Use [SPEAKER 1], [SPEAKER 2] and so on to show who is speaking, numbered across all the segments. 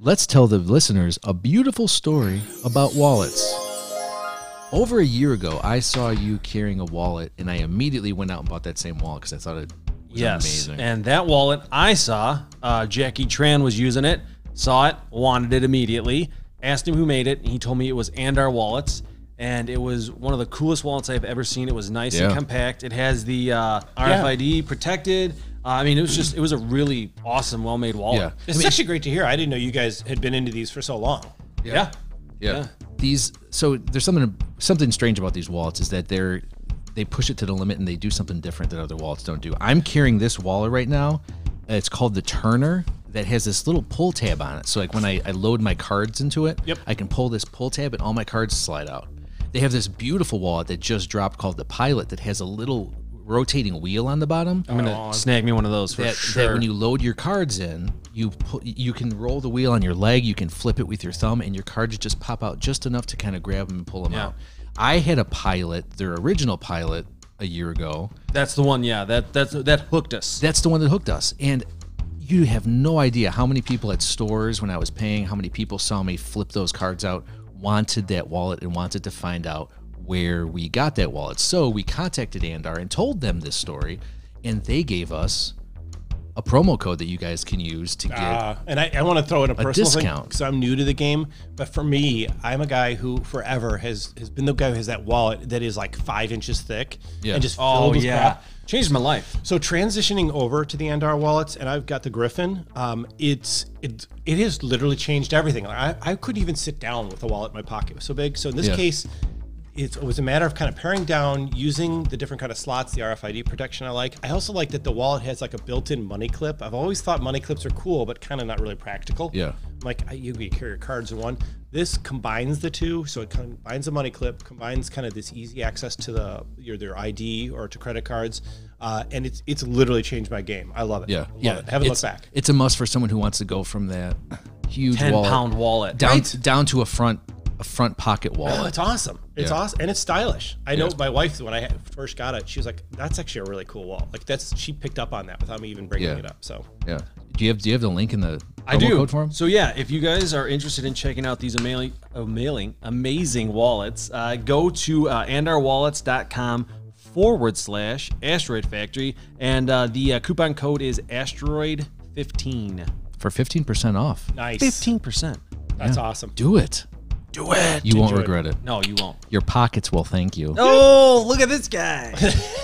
[SPEAKER 1] Let's tell the listeners a beautiful story about wallets. Over a year ago, I saw you carrying a wallet, and I immediately went out and bought that same wallet because I thought it was
[SPEAKER 2] Yes,
[SPEAKER 1] amazing.
[SPEAKER 2] and that wallet I saw, uh, Jackie Tran was using it, saw it, wanted it immediately, asked him who made it, and he told me it was Andar Wallets, and it was one of the coolest wallets I've ever seen. It was nice and compact. It has the uh, RFID protected. Uh, I mean, it was just it was a really awesome, well-made wallet.
[SPEAKER 1] Yeah.
[SPEAKER 3] It's actually great to hear. I didn't know you guys had been into these for so long.
[SPEAKER 2] yeah,
[SPEAKER 1] Yeah. These so there's something something strange about these wallets is that they're they push it to the limit and they do something different that other wallets don't do. I'm carrying this wallet right now. It's called the Turner that has this little pull tab on it. So like when I, I load my cards into it,
[SPEAKER 3] Yep.
[SPEAKER 1] I can pull this pull tab and all my cards slide out. They have this beautiful wallet that just dropped called the Pilot that has a little rotating wheel on the bottom
[SPEAKER 2] I'm gonna oh, snag me one of those for
[SPEAKER 1] that,
[SPEAKER 2] sure.
[SPEAKER 1] that when you load your cards in, you pu- you can roll the wheel on your leg, you can flip it with your thumb, and your cards just pop out just enough to kind of grab them and pull them
[SPEAKER 2] Yeah.
[SPEAKER 1] out. I had a pilot, their original pilot, a year ago.
[SPEAKER 2] that's the one. Yeah, that that's that hooked us.
[SPEAKER 1] That's the one that hooked us, and you have no idea how many people at stores when I was paying, how many people saw me flip those cards out, wanted that wallet, and wanted to find out where we got that wallet. So we contacted Andar and told them this story, and they gave us a promo code that you guys can use to get.
[SPEAKER 3] Uh, and I, I want to throw in a personal thing
[SPEAKER 1] discount.
[SPEAKER 3] because I'm new to the game. But for me, I'm a guy who forever has has been the guy who has that wallet that is like five inches thick
[SPEAKER 1] Yeah.
[SPEAKER 3] and just
[SPEAKER 2] oh
[SPEAKER 3] with
[SPEAKER 2] yeah,
[SPEAKER 3] crap.
[SPEAKER 2] changed my life.
[SPEAKER 3] So transitioning over to the Andar wallets, and I've got the Griffin. Um, it's it it has literally changed everything. Like, I I couldn't even sit down with a wallet in my pocket. It was so big. So in this
[SPEAKER 1] Yeah.
[SPEAKER 3] case, it's, it was a matter of kind of paring down, using the different kind of slots, the RFID protection I like. I also like that the wallet has like a built-in money clip. I've always thought money clips are cool, but kind of not really practical.
[SPEAKER 1] Yeah.
[SPEAKER 3] Like you can carry your cards in one. This combines the two, so it combines a money clip, combines kind of this easy access to the your their ID or to credit cards, uh, and it's it's literally changed my game. I love it.
[SPEAKER 1] Yeah,
[SPEAKER 3] Love
[SPEAKER 1] yeah.
[SPEAKER 3] It. Haven't
[SPEAKER 1] it's,
[SPEAKER 3] looked back.
[SPEAKER 1] It's a must for someone who wants to go from that huge
[SPEAKER 2] 10
[SPEAKER 1] wallet
[SPEAKER 2] pound wallet.
[SPEAKER 1] down
[SPEAKER 3] Right?
[SPEAKER 1] down to a front a front pocket wallet.
[SPEAKER 3] Oh, it's awesome. It's
[SPEAKER 1] Yeah.
[SPEAKER 3] awesome and it's stylish. I know my wife when I first got it, she was like, "That's actually a really cool wall." Like that's she picked up on that without me even bringing
[SPEAKER 1] Yeah.
[SPEAKER 3] it up. So
[SPEAKER 1] yeah. Do you have Do you have the link in the
[SPEAKER 2] I
[SPEAKER 1] promo
[SPEAKER 2] do.
[SPEAKER 1] code for 'em?
[SPEAKER 2] So yeah, if you guys are interested in checking out these amazing, amazing, amazing wallets, uh, go to uh, andarwallets.com forward slash asteroid factory, and uh, the uh, coupon code is asteroid fifteen.
[SPEAKER 1] for fifteen percent off.
[SPEAKER 3] nice.
[SPEAKER 2] Fifteen percent.
[SPEAKER 3] That's awesome.
[SPEAKER 1] Do it.
[SPEAKER 2] Do it.
[SPEAKER 1] You won't
[SPEAKER 3] Enjoy it.
[SPEAKER 1] regret it.
[SPEAKER 2] No, you won't.
[SPEAKER 1] Your pockets will thank you.
[SPEAKER 2] Oh, look at this guy.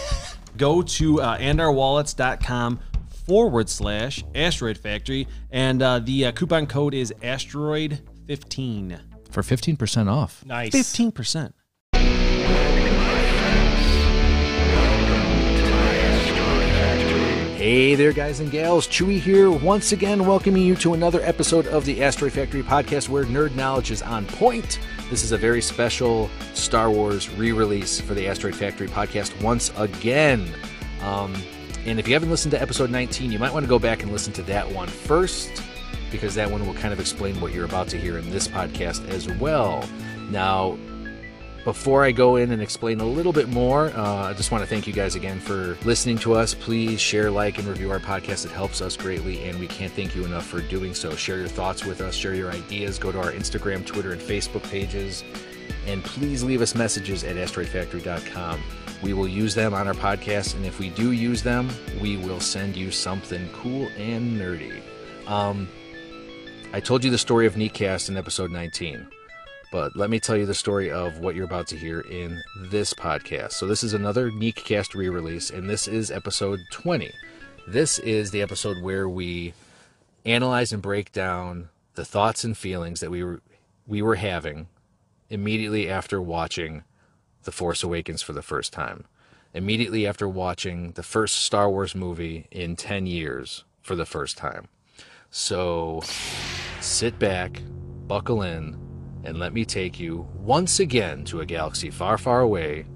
[SPEAKER 2] Go to uh, andarwallets.com forward slash asteroid factory, and uh, the uh, coupon code is asteroid 15.
[SPEAKER 1] For fifteen percent off.
[SPEAKER 3] Nice.
[SPEAKER 2] 15%.
[SPEAKER 1] Hey there, guys and gals. Chewy here, once again, welcoming you to another episode of the Asteroid Factory podcast where nerd knowledge is on point. This is a very special Star Wars re release for the Asteroid Factory podcast once again. Um, and if you haven't listened to episode 19, you might want to go back and listen to that one first because that one will kind of explain what you're about to hear in this podcast as well. Now, before I go in and explain a little bit more, uh, I just want to thank you guys again for listening to us. Please share, like, and review our podcast. It helps us greatly, and we can't thank you enough for doing so. Share your thoughts with us, share your ideas, go to our Instagram, Twitter, and Facebook pages, and please leave us messages at asteroidfactory.com. We will use them on our podcast, and if we do use them, we will send you something cool and nerdy. Um, I told you the story of Neatcast in episode 19. But let me tell you the story of what you're about to hear in this podcast. So, this is another Neatcast re release, and this is episode 20. This is the episode where we analyze and break down the thoughts and feelings that we were, we were having immediately after watching The Force Awakens for the first time. Immediately after watching the first Star Wars movie in 10 years for the first time. So, sit back, buckle in, and let me take you once again to a galaxy far, far away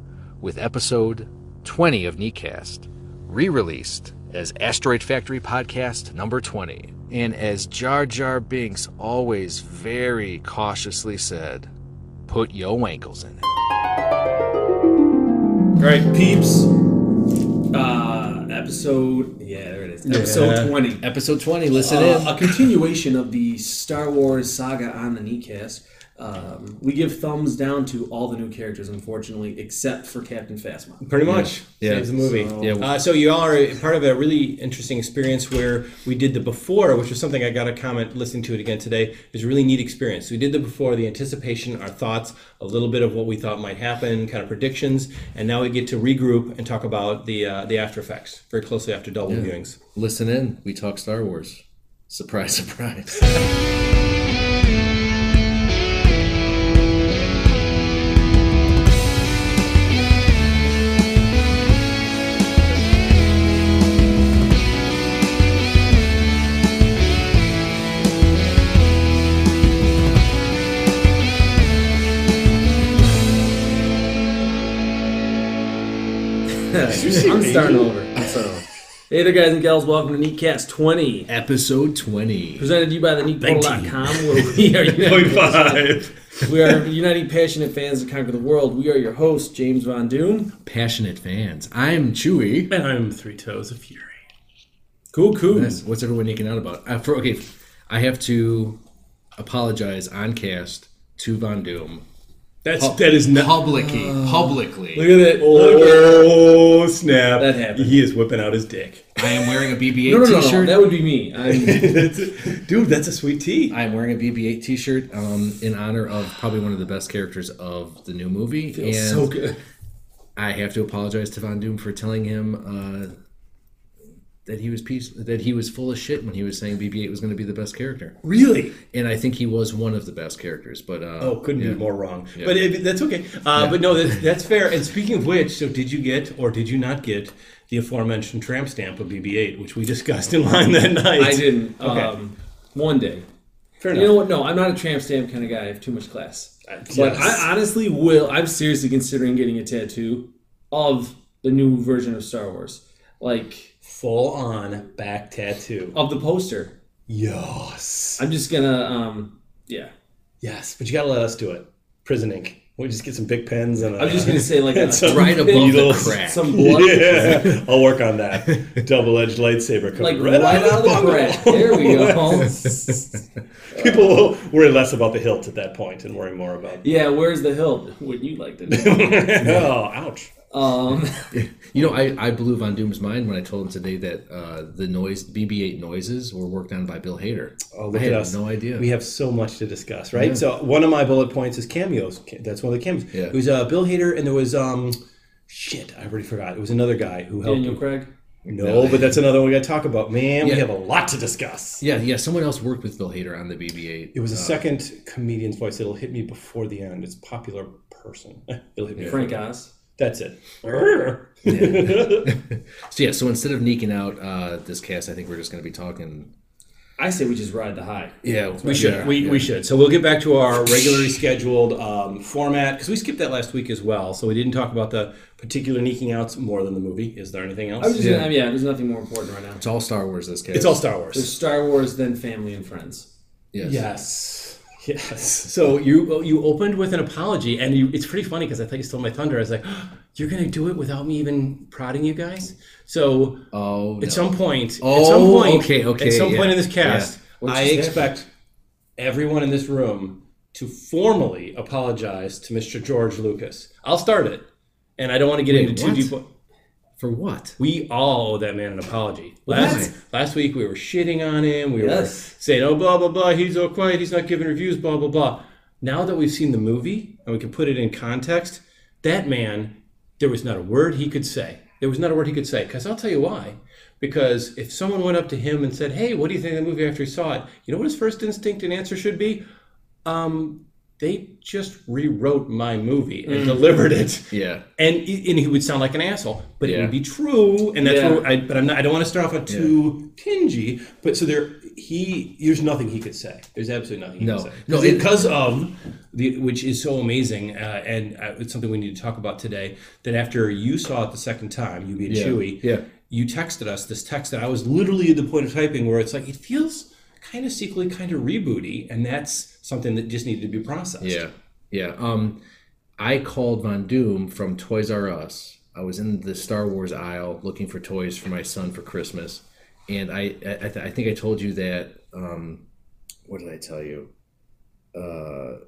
[SPEAKER 1] with episode 20 of Neatcast, re released as Asteroid Factory Podcast number 20. And as Jar Jar Binks always very cautiously said, put yo ankles in it.
[SPEAKER 4] All right, peeps. Uh, episode. Yeah, there it is.
[SPEAKER 2] episode 20.
[SPEAKER 1] Episode 20, listen
[SPEAKER 2] Uh,
[SPEAKER 1] in.
[SPEAKER 2] a continuation of the Star Wars saga on the Neatcast. Um, we give thumbs down to all the new characters, unfortunately, except for Captain Phasma.
[SPEAKER 3] Pretty much.
[SPEAKER 1] Yeah.
[SPEAKER 3] Saves the movie.
[SPEAKER 2] So-
[SPEAKER 1] Yeah.
[SPEAKER 3] Uh, so you all are part of a really interesting experience where we did the before, which was something I got a comment listening to it again today. It was a really neat experience. We did the before, the anticipation, our thoughts, a little bit of what we thought might happen, kind of predictions, and now we get to regroup and talk about the uh, the after effects very closely after double viewings.
[SPEAKER 1] Listen in. We talk Star Wars. Surprise, surprise.
[SPEAKER 2] I'm starting over. I'm starting over. Hey there, guys and gals. Welcome to Neatcast 20.
[SPEAKER 1] Episode 20.
[SPEAKER 2] Presented to you by the neatportal.com, where we are uniting, we are uniting passionate fans to conquer the world. We are your hosts, James Von Doom.
[SPEAKER 1] Passionate fans. I'm Chewy.
[SPEAKER 5] And I'm Three Toes of Fury.
[SPEAKER 2] Cool, cool.
[SPEAKER 1] Yes, What's everyone geeking out about? Uh, for, okay, I have to apologize on cast to Von Doom.
[SPEAKER 3] That's that is not.
[SPEAKER 1] Publicly. publicly.
[SPEAKER 2] Look at it.
[SPEAKER 3] Oh snap!
[SPEAKER 2] That happened.
[SPEAKER 3] He is whipping out his dick,
[SPEAKER 1] I am wearing a BB-8
[SPEAKER 2] No, no, no, no,
[SPEAKER 1] t-shirt.
[SPEAKER 2] That would be me. I'm,
[SPEAKER 3] dude. That's a sweet tee.
[SPEAKER 1] I'm wearing a BB-8 t-shirt um, in honor of probably one of the best characters of the new movie. and
[SPEAKER 2] so good.
[SPEAKER 1] I have to apologize to Von Doom for telling him uh, that he was piece that he was full of shit when he was saying BB-8 was going to be the best character,
[SPEAKER 3] Really?
[SPEAKER 1] and I think he was one of the best characters. But uh,
[SPEAKER 3] Oh, couldn't
[SPEAKER 1] yeah.
[SPEAKER 3] be more wrong. But it, that's okay. Uh, But no, that, that's fair. And speaking of which, so did you get or did you not get the aforementioned tramp stamp of BB-8, which we discussed in line that night?
[SPEAKER 2] I didn't.
[SPEAKER 3] Okay.
[SPEAKER 2] Um, one day.
[SPEAKER 3] Fair enough.
[SPEAKER 2] You know what? No, I'm not a tramp stamp kind of guy. I have too much class. But. I honestly will. I'm seriously considering getting a tattoo of the new version of Star Wars, like
[SPEAKER 3] Full on back tattoo.
[SPEAKER 2] of the poster.
[SPEAKER 3] Yes.
[SPEAKER 2] I'm just gonna, um, yeah.
[SPEAKER 3] Yes, but you gotta let us do it. Prison ink. We just get some big pens and.
[SPEAKER 2] I was just gonna say like a,
[SPEAKER 3] some
[SPEAKER 1] right above
[SPEAKER 3] needles.
[SPEAKER 1] the crack.
[SPEAKER 2] some blood,
[SPEAKER 3] Yeah, I'll work on that. Double-edged lightsaber coming
[SPEAKER 2] like right, out of the
[SPEAKER 3] bungle.
[SPEAKER 2] crack. There we go.
[SPEAKER 3] People will worry less about the hilt at that point and worry more about.
[SPEAKER 2] yeah, where's the hilt? Wouldn't you like to know?
[SPEAKER 3] oh, ouch!
[SPEAKER 2] Um,
[SPEAKER 1] You know, I, I blew Von Doom's mind when I told him today that uh, the noise BB-8 noises were worked on by Bill Hader.
[SPEAKER 3] Oh,
[SPEAKER 1] I
[SPEAKER 3] look
[SPEAKER 1] had
[SPEAKER 3] at us.
[SPEAKER 1] no idea.
[SPEAKER 3] We have so much to discuss, right? So one of my bullet points is cameos. That's one of the cameos.
[SPEAKER 1] Yeah.
[SPEAKER 3] It was uh, Bill Hader, and there was um, shit. I already forgot. It was another guy who helped.
[SPEAKER 2] Daniel Craig.
[SPEAKER 3] No, but that's another one we got to talk about. Man, we have a lot to discuss.
[SPEAKER 1] yeah, yeah. Someone else worked with Bill Hader on the BB-8.
[SPEAKER 3] It was a second comedian's voice It'll hit me before the end. It's a popular person. It'll hit me.
[SPEAKER 2] Frank Oz.
[SPEAKER 3] That's it.
[SPEAKER 1] So yeah, so instead of neeking out uh, this cast, I think we're just going to be talking.
[SPEAKER 2] I say we just ride the high.
[SPEAKER 1] Yeah,
[SPEAKER 3] We should. we, we should. So we'll get back to our regularly scheduled um, format because we skipped that last week as well. So we didn't talk about the particular neeking outs more than the movie. Is there anything else?
[SPEAKER 2] I was just
[SPEAKER 1] Yeah.
[SPEAKER 2] gonna, yeah, there's nothing more important right now.
[SPEAKER 1] It's all Star Wars. This cast.
[SPEAKER 3] it's all Star Wars.
[SPEAKER 2] There's Star Wars, then family and friends.
[SPEAKER 1] Yes.
[SPEAKER 3] Yes. Yes. So you you opened with an apology, and you, it's pretty funny because I thought you stole my thunder. I was like, you're gonna do it without me even prodding you guys. So
[SPEAKER 1] Oh.
[SPEAKER 3] at some point, at
[SPEAKER 1] Oh,
[SPEAKER 3] some point,
[SPEAKER 1] okay, okay,
[SPEAKER 3] at some
[SPEAKER 1] yeah,
[SPEAKER 3] point in this cast,
[SPEAKER 2] What
[SPEAKER 3] I expect everyone in this room to formally apologize to Mr. George Lucas. I'll start it, and I don't want to get
[SPEAKER 1] Wait,
[SPEAKER 3] into too
[SPEAKER 1] what?
[SPEAKER 3] deep.
[SPEAKER 1] For what?
[SPEAKER 3] We all owe that man an apology. Last last week we were shitting on him. We
[SPEAKER 2] Yes.
[SPEAKER 3] were saying, "Oh, blah blah blah. He's all quiet. He's not giving reviews. Blah blah blah." Now that we've seen the movie and we can put it in context, that man, there was not a word he could say. There was not a word he could say. Because I'll tell you why. Because if someone went up to him and said, "Hey, what do you think of the movie after he saw it?" You know what his first instinct and answer should be? Um, they just rewrote my movie and delivered it
[SPEAKER 1] Yeah.
[SPEAKER 3] and and he would sound like an asshole, but it would be true, and that's
[SPEAKER 2] Yeah.
[SPEAKER 3] what I. But I'm not. I don't want to start off on too tingy. But so there, he there's nothing he could say. There's absolutely nothing he
[SPEAKER 1] No.
[SPEAKER 3] could say.
[SPEAKER 1] No, it-
[SPEAKER 3] because of the which is so amazing, uh, and uh, it's something we need to talk about today. That after you saw it the second time, you being
[SPEAKER 1] Yeah.
[SPEAKER 3] Chewy,
[SPEAKER 1] Yeah.
[SPEAKER 3] you texted us this text that I was literally at the point of typing where it's like it feels kind of secretly kind of rebooty, and that's something that just needed to be processed.
[SPEAKER 1] Yeah, yeah. Um, I called Von Doom from Toys R Us. I was in the Star Wars aisle looking for toys for my son for Christmas, and I I, th- I think I told you that. Um, what did I tell you? Uh,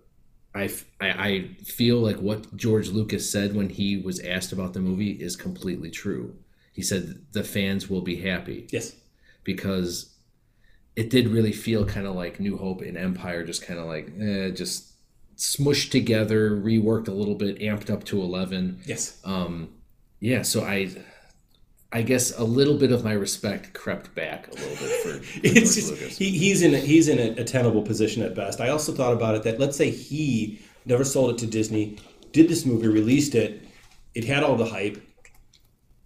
[SPEAKER 1] I, f- I I feel like what George Lucas said when he was asked about the movie is completely true. He said the fans will be happy
[SPEAKER 3] Yes.
[SPEAKER 1] because it did really feel kind of like New Hope and Empire, just kind of like eh, just smushed together, reworked a little bit, amped up to eleven.
[SPEAKER 3] Yes.
[SPEAKER 1] Um, yeah, so I, I guess a little bit of my respect crept back a little bit for, for
[SPEAKER 3] it's
[SPEAKER 1] George
[SPEAKER 3] just,
[SPEAKER 1] Lucas.
[SPEAKER 3] he, he's in a, he's in a, a tenable position at best. I also thought about it that let's say he never sold it to Disney, did this movie, released it, it had all the hype.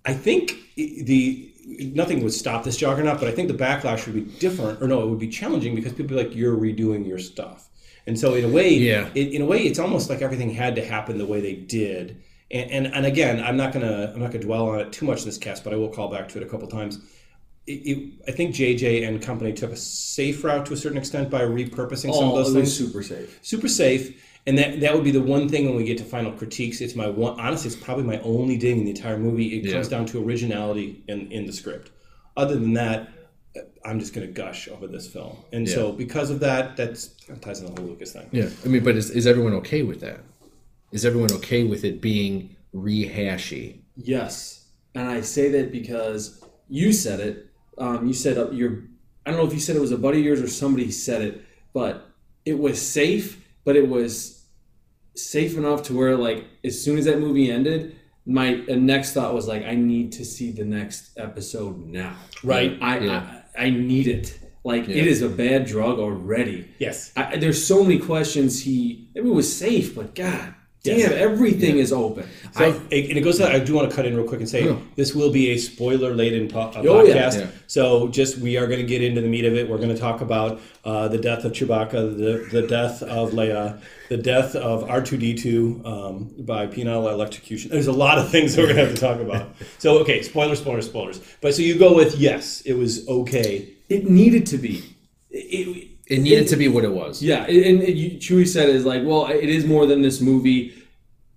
[SPEAKER 3] I think the nothing would stop this juggernaut, but I think the backlash would be different, or no, it would be challenging because people be like you're redoing your stuff, and so in a way,
[SPEAKER 1] Yeah.
[SPEAKER 3] it, in a way, it's almost like everything had to happen the way they did. And, and, and again, I'm not gonna I'm not gonna dwell on it too much in this cast, but I will call back to it a couple times it, it, I think JJ and company took a safe route to a certain extent by repurposing some of
[SPEAKER 2] Oh,
[SPEAKER 3] those
[SPEAKER 2] it
[SPEAKER 3] things.
[SPEAKER 2] super safe.
[SPEAKER 3] Super safe, and that that would be the one thing when we get to final critiques. It's my one. Honestly, it's probably my only ding in the entire movie. It
[SPEAKER 1] Yeah.
[SPEAKER 3] comes down to originality in in the script. Other than that, I'm just going to gush over this film, and so because of that, that's that ties in the whole Lucas thing.
[SPEAKER 1] yeah, I mean, but is, is everyone okay with that? Is everyone okay with it being rehashy?
[SPEAKER 2] Yes, and I say that because you said it. Um, you said uh, your. I don't know if you said it was a buddy of yours or somebody said it, but it was safe, but it was safe enough to where like as soon as that movie ended, my next thought was like, I need to see the next episode now.
[SPEAKER 3] Right.
[SPEAKER 2] I
[SPEAKER 1] Yeah.
[SPEAKER 2] I, I need it. Like
[SPEAKER 1] Yeah.
[SPEAKER 2] it is a bad drug already.
[SPEAKER 3] Yes.
[SPEAKER 2] I, there's so many questions. He, I mean, it was safe, but God damn, everything is open.
[SPEAKER 3] So, and it goes. To, I do want to cut in real quick and say
[SPEAKER 1] Yeah.
[SPEAKER 3] this will be a spoiler-laden po- uh,
[SPEAKER 2] Oh, yeah.
[SPEAKER 3] podcast.
[SPEAKER 1] Yeah.
[SPEAKER 3] So, just we are going to get into the meat of it. We're going to talk about uh, the death of Chewbacca, the, the death of Leia, the death of R two D two um, by penile electrocution. There's a lot of things we're going to have to talk about. So, okay, spoilers, spoilers, spoilers. But so you go with yes, it was okay.
[SPEAKER 2] It needed to be. It,
[SPEAKER 1] It needed to be what it was.
[SPEAKER 2] Yeah, and, and you, Chewie said is like, well, it is more than this movie.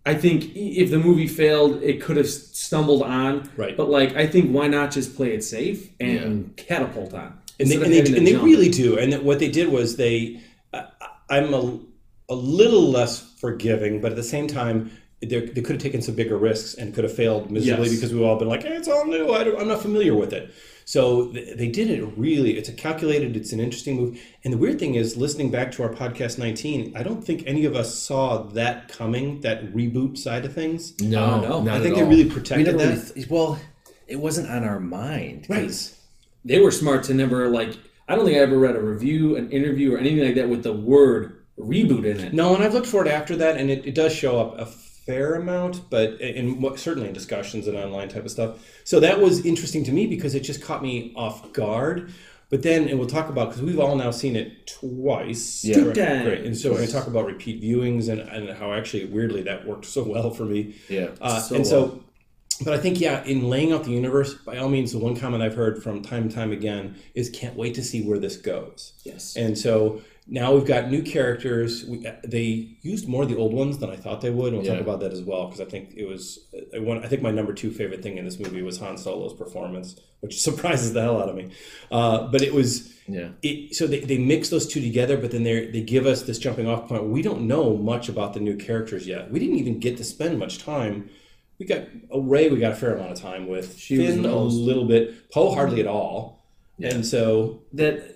[SPEAKER 2] I think if the movie failed, it could have stumbled on.
[SPEAKER 3] Right.
[SPEAKER 2] But like, I think why not just play it safe and catapult on?
[SPEAKER 3] and they, and they, and they really do. And that what they did was they, I, I'm a, a little less forgiving, but at the same time, they they could have taken some bigger risks and could have failed miserably
[SPEAKER 2] Yes.
[SPEAKER 3] because we've all been like, hey, it's all new. I don't, I'm not familiar with it. So th- they did it really. It's a calculated. It's an interesting move. And the weird thing is, listening back to our podcast 19, I don't think any of us saw that coming. That reboot side of things.
[SPEAKER 1] No,
[SPEAKER 2] Oh, no.
[SPEAKER 1] not
[SPEAKER 3] I
[SPEAKER 1] at
[SPEAKER 3] think they
[SPEAKER 1] all.
[SPEAKER 3] really protected
[SPEAKER 1] never
[SPEAKER 3] that.
[SPEAKER 1] really th- well, it wasn't on our mind. Right.
[SPEAKER 2] They were smart to never like. I don't think I ever read a review, an interview, or anything like that with the word reboot in it.
[SPEAKER 3] No, and I've looked for it after that, and it, it does show up a fair amount, but in what certainly in discussions and online type of stuff. So that was interesting to me because it just caught me off guard. But then, and we'll talk about because we've all now seen it twice.
[SPEAKER 1] Yeah.
[SPEAKER 3] Right. Great. And so we're going to talk about repeat viewings and, and how actually weirdly that worked so well for me.
[SPEAKER 1] Yeah.
[SPEAKER 3] Uh,
[SPEAKER 2] So
[SPEAKER 3] and so, but I think yeah, in laying out the universe, by all means, the one comment I've heard from time and time again is can't wait to see where this goes.
[SPEAKER 2] Yes.
[SPEAKER 3] And so now we've got new characters. We, uh, they used more of the old ones than I thought they would. And we'll
[SPEAKER 1] Yeah.
[SPEAKER 3] talk about that as well because I think it was uh, I, want, I think my number two favorite thing in this movie was Han Solo's performance, which surprises the hell out of me. Uh, but it was
[SPEAKER 1] Yeah.
[SPEAKER 3] it, so they, they mix those two together, but then they they give us this jumping off point. We don't know much about the new characters yet. We didn't even get to spend much time. We got uh, a Rey. We got a fair amount of time with
[SPEAKER 2] She
[SPEAKER 3] Finn a little bit. Poe hardly at all. And so
[SPEAKER 2] that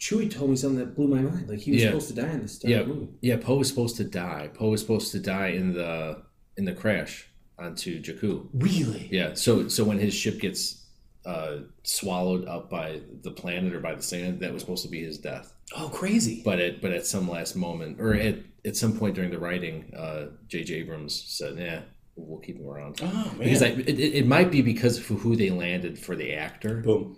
[SPEAKER 2] Chewie told me something that blew my mind. Like he was
[SPEAKER 1] Yeah.
[SPEAKER 2] supposed to die in the start
[SPEAKER 1] Yeah,
[SPEAKER 2] movie.
[SPEAKER 1] yeah. Poe was supposed to die. Poe was supposed to die in the in the crash onto Jakku.
[SPEAKER 3] really,
[SPEAKER 1] Yeah. So so when his ship gets uh, swallowed up by the planet or by the sand, that was supposed to be his death.
[SPEAKER 3] oh crazy.
[SPEAKER 1] But at but at some last moment or at at some point during the writing, uh, J.J. Abrams said, "Yeah, we'll keep him around."
[SPEAKER 3] oh man,
[SPEAKER 1] Because I, it, it it might be because of who they landed for the actor
[SPEAKER 3] boom.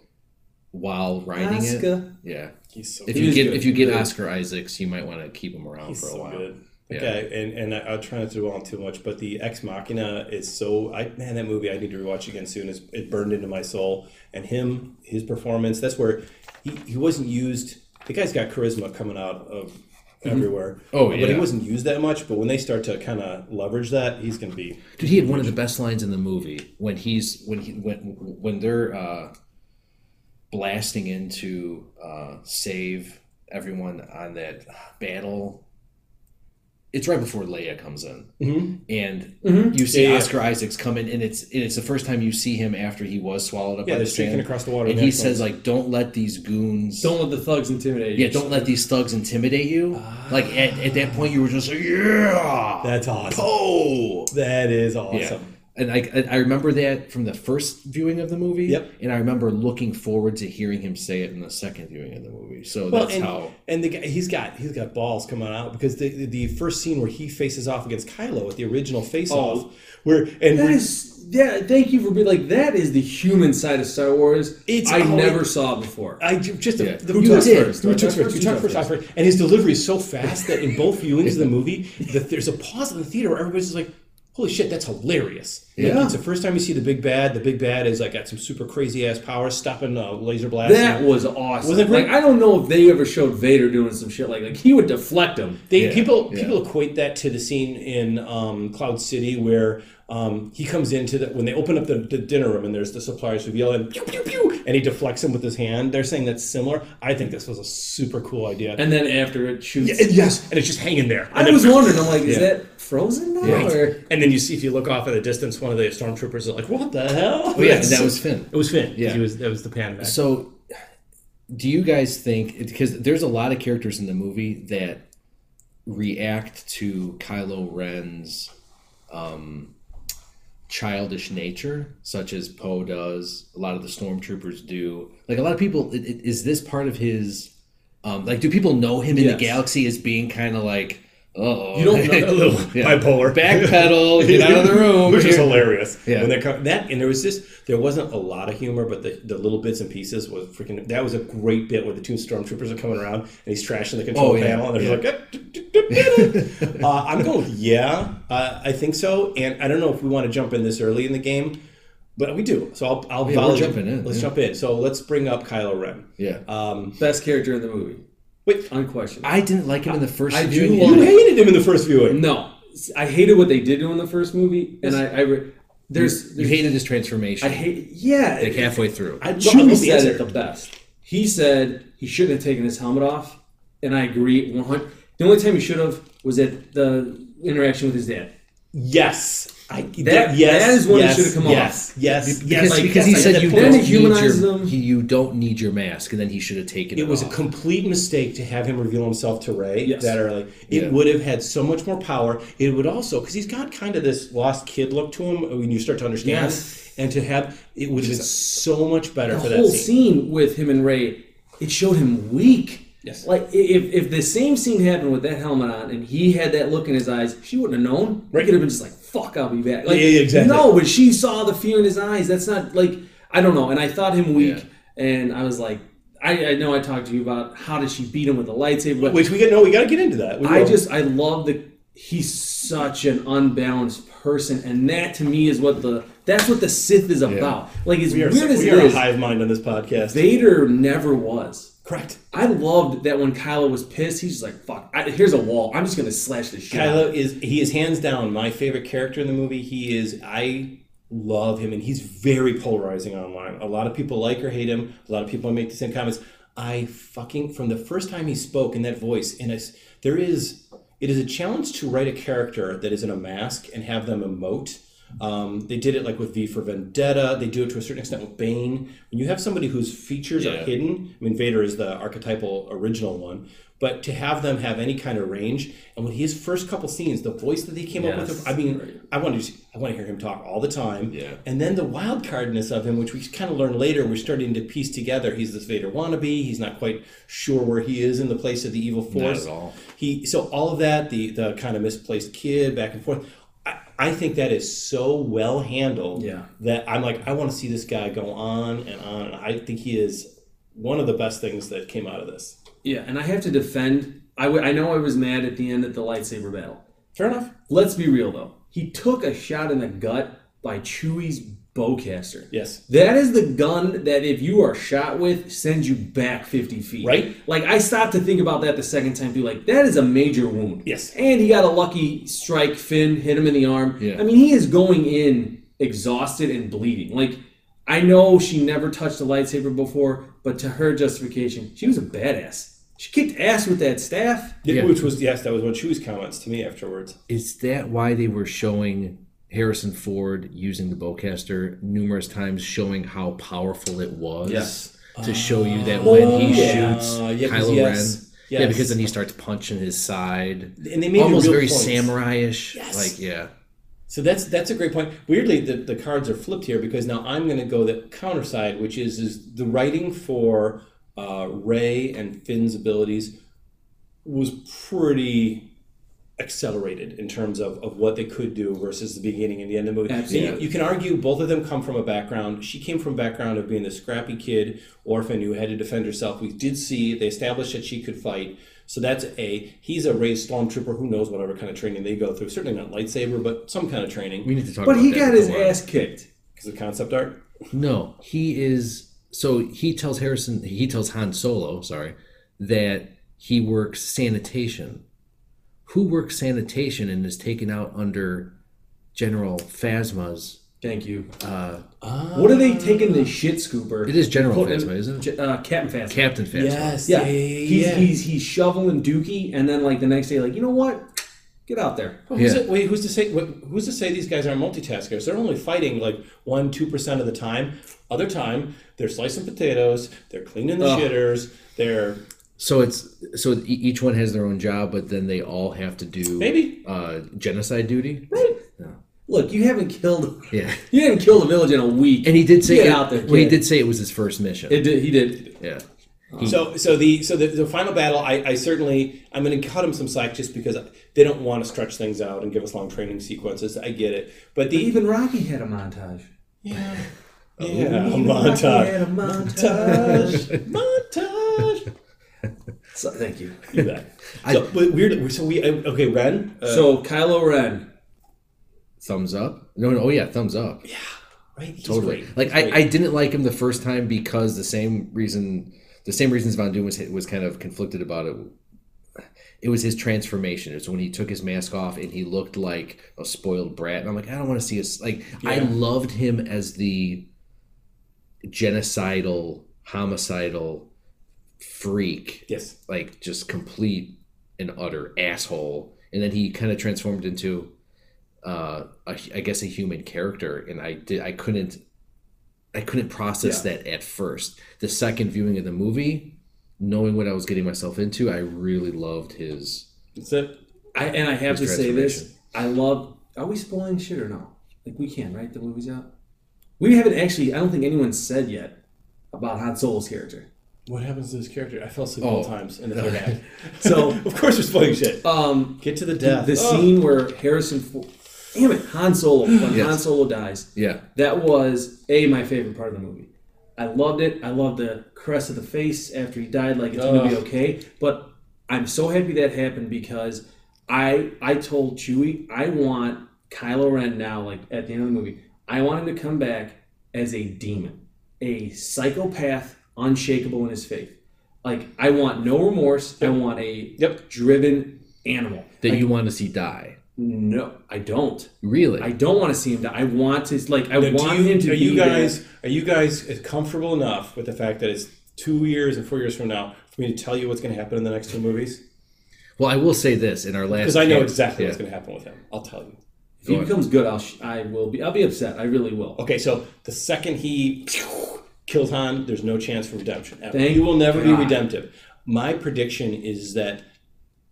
[SPEAKER 1] while writing it. Yeah.
[SPEAKER 3] He's so
[SPEAKER 1] If
[SPEAKER 2] He
[SPEAKER 1] you get
[SPEAKER 2] good.
[SPEAKER 1] if you get Oscar Isaacs, you might want to keep him around
[SPEAKER 3] He's
[SPEAKER 1] for a
[SPEAKER 3] so
[SPEAKER 1] while.
[SPEAKER 3] good.
[SPEAKER 1] Yeah.
[SPEAKER 3] Okay, and and I, I'll try not to dwell on too much, but the Ex Machina is so. I man, that movie I need to rewatch again soon. It's, it burned into my soul, and him, his performance. That's where he, he wasn't used. The guy's got charisma coming out of everywhere.
[SPEAKER 1] Oh, yeah,
[SPEAKER 3] but
[SPEAKER 1] yeah.
[SPEAKER 3] he wasn't used that much. But when they start to kind of leverage that, he's going to be.
[SPEAKER 1] Dude, he had one of the best lines in the movie when he's when he when when they're uh blasting into uh, save everyone on that battle. It's right before Leia comes in, mm-hmm. and mm-hmm. you see
[SPEAKER 3] Yeah, yeah.
[SPEAKER 1] Oscar Isaacs coming, in, and it's and it's the first time you see him after he was swallowed up.
[SPEAKER 3] Yeah,
[SPEAKER 1] by
[SPEAKER 3] they're
[SPEAKER 1] the
[SPEAKER 3] streaking
[SPEAKER 1] sand.
[SPEAKER 3] across the water
[SPEAKER 1] and he says like, "Don't let these goons."
[SPEAKER 2] Don't let the thugs intimidate you.
[SPEAKER 1] yeah, don't let these thugs intimidate you. Ah. like at, at that point, you were just like, "Yeah,
[SPEAKER 3] That's awesome.
[SPEAKER 1] oh,
[SPEAKER 3] That is
[SPEAKER 1] yeah." And I, I remember that from the first viewing of the movie.
[SPEAKER 3] Yep.
[SPEAKER 1] And I remember looking forward to hearing him say it in the second viewing of the movie. So
[SPEAKER 3] Well,
[SPEAKER 1] that's
[SPEAKER 3] and,
[SPEAKER 1] how.
[SPEAKER 3] and the guy, he's got he's got balls coming out because the the first scene where he faces off against Kylo at the original face oh. off,
[SPEAKER 2] Oh.
[SPEAKER 3] where and
[SPEAKER 2] That is, yeah. Thank you for being like that. Is the human side of Star Wars?
[SPEAKER 3] It's
[SPEAKER 2] I
[SPEAKER 3] always-
[SPEAKER 2] never saw it before.
[SPEAKER 3] I just
[SPEAKER 1] Yeah.
[SPEAKER 3] the,
[SPEAKER 2] Who
[SPEAKER 3] you
[SPEAKER 2] talks
[SPEAKER 3] did.
[SPEAKER 2] first?
[SPEAKER 3] Who talks first?
[SPEAKER 2] first?
[SPEAKER 3] You
[SPEAKER 2] You
[SPEAKER 3] talk
[SPEAKER 2] talk
[SPEAKER 3] first. First. And his delivery is so fast that in both viewings of the movie, that there's a pause in the theater where everybody's just like, "Holy shit, that's hilarious!" Like,
[SPEAKER 1] Yeah.
[SPEAKER 3] it's the first time you see the big bad. The big bad is like got some super crazy ass powers, stopping uh, laser blast.
[SPEAKER 2] that was awesome.
[SPEAKER 3] Was it great?
[SPEAKER 2] Like I don't know if they ever showed Vader doing some shit like like he would deflect them.
[SPEAKER 3] They
[SPEAKER 1] Yeah,
[SPEAKER 3] people
[SPEAKER 1] yeah.
[SPEAKER 3] people equate that to the scene in um, Cloud City where um, he comes into the when they open up the, the dinner room and there's the suppliers who yell and pew pew pew and he deflects him with his hand. They're saying that's similar. I think this was a super cool idea.
[SPEAKER 2] And then after it shoots,
[SPEAKER 3] Yeah, and yes, and it's just hanging there. And
[SPEAKER 2] I
[SPEAKER 3] then-
[SPEAKER 2] was wondering. I'm like, is
[SPEAKER 3] Yeah.
[SPEAKER 2] that frozen now?
[SPEAKER 1] Right.
[SPEAKER 2] Or?
[SPEAKER 3] And then you see if you look off in the distance, one of the stormtroopers is like, "What the hell?"
[SPEAKER 1] Oh yeah, and that was Finn.
[SPEAKER 3] it was Finn.
[SPEAKER 1] Yeah.
[SPEAKER 3] he was that was the pan back.
[SPEAKER 1] So, do you guys think because there's a lot of characters in the movie that react to Kylo Ren's um, childish nature, such as Poe does, a lot of the stormtroopers do. Like a lot of people, i- i- is this part of his? Um, like, do people know him in
[SPEAKER 2] Yes.
[SPEAKER 1] the galaxy as being kind of like, oh,
[SPEAKER 2] You don't know-
[SPEAKER 3] a little bipolar.
[SPEAKER 1] backpedal, get out of the room,
[SPEAKER 3] which is hilarious.
[SPEAKER 1] Yeah.
[SPEAKER 3] when they come that and there was this, there wasn't a lot of humor, but the, the little bits and pieces was freaking. That was a great bit where the two stormtroopers are coming around and he's trashing the control
[SPEAKER 1] Oh, yeah,
[SPEAKER 3] panel, and they're
[SPEAKER 1] yeah.
[SPEAKER 3] like, uh, I'm going with yeah, uh, I think so, and I don't know if we want to jump in this early in the game. But we do, so I'll I'll
[SPEAKER 1] Yeah, we're jumping in,
[SPEAKER 3] Let's
[SPEAKER 1] yeah.
[SPEAKER 3] jump in. So let's bring up Kylo Ren.
[SPEAKER 1] yeah.
[SPEAKER 3] Um,
[SPEAKER 2] Best character in the movie,
[SPEAKER 3] wait,
[SPEAKER 2] unquestioned.
[SPEAKER 1] I didn't like him in the first.
[SPEAKER 2] I do
[SPEAKER 3] you hated him in the first viewing.
[SPEAKER 2] no, I hated what they did to him in the first movie, and I, I re- there's,
[SPEAKER 1] You hated his transformation.
[SPEAKER 2] I hate yeah.
[SPEAKER 1] like halfway through.
[SPEAKER 3] I, no, I
[SPEAKER 2] Chewie
[SPEAKER 3] love the
[SPEAKER 2] said it the best. He said he shouldn't have taken his helmet off, and I agree. 100. The only time he should have was at the interaction with his dad.
[SPEAKER 3] Yes. I,
[SPEAKER 2] That-
[SPEAKER 3] yes,
[SPEAKER 2] that is when it
[SPEAKER 3] yes,
[SPEAKER 2] should have come
[SPEAKER 3] yes,
[SPEAKER 2] off.
[SPEAKER 3] Yes, yes,
[SPEAKER 1] because,
[SPEAKER 3] like,
[SPEAKER 1] because
[SPEAKER 3] yes,
[SPEAKER 1] he
[SPEAKER 3] I
[SPEAKER 1] said you don't need your
[SPEAKER 2] them.
[SPEAKER 1] he, you don't need your mask, and then he should have taken it.
[SPEAKER 3] It was a complete mistake to have him reveal himself to Rey.
[SPEAKER 2] Yes.
[SPEAKER 3] That like it
[SPEAKER 1] Yeah.
[SPEAKER 3] would have had so much more power. It would also because he's got kind of this lost kid look to him when you start to understand.
[SPEAKER 2] Yes.
[SPEAKER 3] And to have it would have been so much better
[SPEAKER 2] The
[SPEAKER 3] for that
[SPEAKER 2] whole
[SPEAKER 3] scene.
[SPEAKER 2] scene with him and Rey, it showed him weak.
[SPEAKER 3] Yes.
[SPEAKER 2] Like if, if the same scene happened with that helmet on and he had that look in his eyes, she wouldn't have known. Right.
[SPEAKER 3] Right.
[SPEAKER 2] could have been just like, "Fuck, I'll be back." Like,
[SPEAKER 3] Yeah, yeah, exactly.
[SPEAKER 2] No, but she saw the fear in his eyes. That's not like I don't know. And I thought him weak,
[SPEAKER 1] Yeah.
[SPEAKER 2] and I was like, I, I know I talked to you about how did she beat him with a lightsaber, but
[SPEAKER 3] Which we get no, we got to get into that.
[SPEAKER 2] I just I love the he's such an unbalanced person, and that to me is what the that's what the Sith is about. Like as
[SPEAKER 3] we are,
[SPEAKER 2] weird as
[SPEAKER 3] we
[SPEAKER 2] it
[SPEAKER 3] are
[SPEAKER 2] is,
[SPEAKER 3] a hive mind on this podcast.
[SPEAKER 2] Vader never was.
[SPEAKER 3] Correct.
[SPEAKER 2] I loved that when Kylo was pissed, he's just like, "Fuck, I, here's a wall. I'm just gonna slash this shit." out
[SPEAKER 3] Kylo is he is hands down my favorite character in the movie. He is I love him and he's very polarizing online. A lot of people like or hate him. A lot of people make the same comments. I fucking from the first time he spoke in that voice and it's there is it is a challenge to write a character that is in a mask and have them emote. Um, they did it like with V for Vendetta. They do it to a certain extent with Bane. When you have somebody whose features
[SPEAKER 1] Yeah.
[SPEAKER 3] are hidden, I mean Vader is the archetypal original one, but to have them have any kind of range, and with his first couple scenes, the voice that they came up with, I mean, I want to I want to hear him talk all the time.
[SPEAKER 1] Yeah.
[SPEAKER 3] And then the wild cardness of him, which we kind of learn later, we're starting to piece together. He's this Vader wannabe. He's not quite sure where he is in the place of the evil force.
[SPEAKER 1] Not at all.
[SPEAKER 3] He so all of that, the the kind of misplaced kid back and forth. I, think that is so well handled
[SPEAKER 2] Yeah.
[SPEAKER 3] that I'm like, I want to see this guy go on and on. I think he is one of the best things that came out of this.
[SPEAKER 2] Yeah, and I have to defend. I, w- I know I was mad at the end of the lightsaber battle.
[SPEAKER 3] Fair enough.
[SPEAKER 2] Let's be real though. He took a shot in the gut by Chewie's bowcaster.
[SPEAKER 3] Yes.
[SPEAKER 2] That is the gun that if you are shot with sends you back 50 feet.
[SPEAKER 3] Right.
[SPEAKER 2] Like I stopped to think about that the second time through. Like that is a major wound.
[SPEAKER 3] Yes.
[SPEAKER 2] And he got a lucky strike. Finn hit him in the arm.
[SPEAKER 1] Yeah.
[SPEAKER 2] I mean, he is going in exhausted and bleeding. Like I know she never touched a lightsaber before, but to her justification, she was a badass. She kicked ass with that staff.
[SPEAKER 3] Yeah,
[SPEAKER 1] Yeah.
[SPEAKER 3] Which was yes, that was one of Chewie's comments to me afterwards.
[SPEAKER 1] Is that why they were showing Harrison Ford using the bowcaster numerous times, showing how powerful it was?
[SPEAKER 2] Yes.
[SPEAKER 1] To show you that when he
[SPEAKER 3] yeah.
[SPEAKER 1] shoots
[SPEAKER 3] Uh, yeah, 'cause
[SPEAKER 1] Kylo
[SPEAKER 3] yes,
[SPEAKER 1] Ren. Yeah, because then he starts punching his side.
[SPEAKER 3] And they made a
[SPEAKER 1] Almost
[SPEAKER 3] real
[SPEAKER 1] very
[SPEAKER 3] point.
[SPEAKER 1] samurai-ish.
[SPEAKER 3] Yes.
[SPEAKER 1] Like, yeah.
[SPEAKER 3] So that's that's a great point. Weirdly, the, the cards are flipped here because now I'm going to go the counter side, which is is the writing for uh, Rey and Finn's abilities was pretty accelerated in terms of, of what they could do versus the beginning and the end of the movie.
[SPEAKER 2] Absolutely.
[SPEAKER 3] You, you can argue both of them come from a background. She came from a background of being the scrappy kid orphan who had to defend herself. We did see they established that she could fight. So that's A. He's a raised stormtrooper who knows whatever kind of training they go through. Certainly not lightsaber, but some kind of training.
[SPEAKER 1] We need to talk
[SPEAKER 2] But he got his ass kicked.
[SPEAKER 3] Because of concept art.
[SPEAKER 1] No, he is. So he tells Harrison, he tells Han Solo, sorry, that he works sanitation. Who works sanitation and is taken out under General Phasma's?
[SPEAKER 2] Thank you.
[SPEAKER 1] Uh,
[SPEAKER 2] What are they taking the shit scooper?
[SPEAKER 1] it is General
[SPEAKER 2] Put
[SPEAKER 1] Phasma, isn't it?
[SPEAKER 2] Uh, Captain Phasma.
[SPEAKER 1] Captain Phasma. Yes.
[SPEAKER 2] Yeah, he's, he's he's shoveling Dookie, and then like the next day, like you know what? Get out there.
[SPEAKER 3] Well, who's
[SPEAKER 1] Yeah.
[SPEAKER 3] to, wait, who's to say? wh- Who's to say these guys aren't multitaskers? They're only fighting like one, two percent of the time. Other time, they're slicing potatoes. They're cleaning the
[SPEAKER 2] Ugh.
[SPEAKER 3] shitters. They're
[SPEAKER 1] So it's so e- each one has their own job, but then they all have to do
[SPEAKER 3] Maybe.
[SPEAKER 1] uh, genocide duty. Right.
[SPEAKER 2] Look, you haven't killed.
[SPEAKER 1] Yeah,
[SPEAKER 2] You haven't killed a village in a week.
[SPEAKER 1] and he did say
[SPEAKER 2] Get
[SPEAKER 1] it,
[SPEAKER 2] out there.
[SPEAKER 1] Well, he did say it was his first mission.
[SPEAKER 2] It did. He did.
[SPEAKER 1] yeah,
[SPEAKER 3] so so the so the, the final battle. I, I certainly I'm going to cut him some slack just because they don't want to stretch things out and give us long training sequences. I get it, but the
[SPEAKER 2] Even Rocky had a montage.
[SPEAKER 3] yeah yeah
[SPEAKER 2] Even Rocky
[SPEAKER 3] montage
[SPEAKER 2] had a montage.
[SPEAKER 3] montage.
[SPEAKER 2] So, thank you.
[SPEAKER 3] You bet. So but weird. So we okay. Ren. Uh,
[SPEAKER 2] So Kylo Ren.
[SPEAKER 1] thumbs up. No, no, oh yeah, thumbs up. Yeah.
[SPEAKER 3] Right. He's
[SPEAKER 1] totally.
[SPEAKER 3] great.
[SPEAKER 1] Like I. I didn't like him the first time because the same reason, the same reasons Von Doom was was kind of conflicted about it. It was his transformation. It was when he took his mask off and he looked like a spoiled brat. And I'm like, I don't want to see us. Like I loved him as the genocidal, homicidal freak
[SPEAKER 3] yes.
[SPEAKER 1] like just complete and utter asshole and then he kind of transformed into uh a, i guess a human character and i did i couldn't i couldn't process
[SPEAKER 2] Yeah.
[SPEAKER 1] that at first the second viewing of the movie knowing what i was getting myself into i really loved his
[SPEAKER 3] That's it.
[SPEAKER 2] I and I have to say this. I love. Are we spoiling shit or no? Like we can, right? The movie's out. We haven't actually. I don't think anyone's said yet about Han Solo's character.
[SPEAKER 3] What happens to this character? I fell asleep
[SPEAKER 1] Oh.
[SPEAKER 3] all times in the third act.
[SPEAKER 2] So,
[SPEAKER 3] of course, we're spoiling shit.
[SPEAKER 2] um,
[SPEAKER 3] Get to the
[SPEAKER 2] the,
[SPEAKER 3] death.
[SPEAKER 2] the
[SPEAKER 3] Oh.
[SPEAKER 2] scene where Harrison, Ford, damn it, Han Solo, when
[SPEAKER 1] Yes.
[SPEAKER 2] Han Solo dies,
[SPEAKER 1] yeah
[SPEAKER 2] that was a my favorite part of the movie. I loved it. I loved the caress of the face after he died. Like it's gonna be okay. But I'm so happy that happened because I I told Chewie I want Kylo Ren now. Like at the end of the movie, I want him to come back as a demon, a psychopath, unshakable in his faith. Like I want no remorse. I want a
[SPEAKER 3] Yep.
[SPEAKER 2] driven animal.
[SPEAKER 1] that
[SPEAKER 2] Like,
[SPEAKER 1] you want to see die
[SPEAKER 2] no, I don't.
[SPEAKER 1] really
[SPEAKER 2] I don't want to see him die. I want to like I
[SPEAKER 3] Now,
[SPEAKER 2] want
[SPEAKER 3] you-
[SPEAKER 2] him to
[SPEAKER 3] are
[SPEAKER 2] be
[SPEAKER 3] you
[SPEAKER 2] there.
[SPEAKER 3] guys are you guys comfortable enough with the fact that it's two years and four years from now for me to tell you what's going to happen in the next two movies?
[SPEAKER 1] well i will say this in our last
[SPEAKER 3] Because I know
[SPEAKER 1] camp-
[SPEAKER 3] exactly
[SPEAKER 1] yeah.
[SPEAKER 3] what's going to happen with him. I'll tell you.
[SPEAKER 2] If he becomes good, I'll sh- I will be I'll be upset. I really will.
[SPEAKER 3] Okay, so the second he kills Han, there's no chance for redemption. ever.
[SPEAKER 2] Thank
[SPEAKER 3] he will never be redemptive. My prediction is that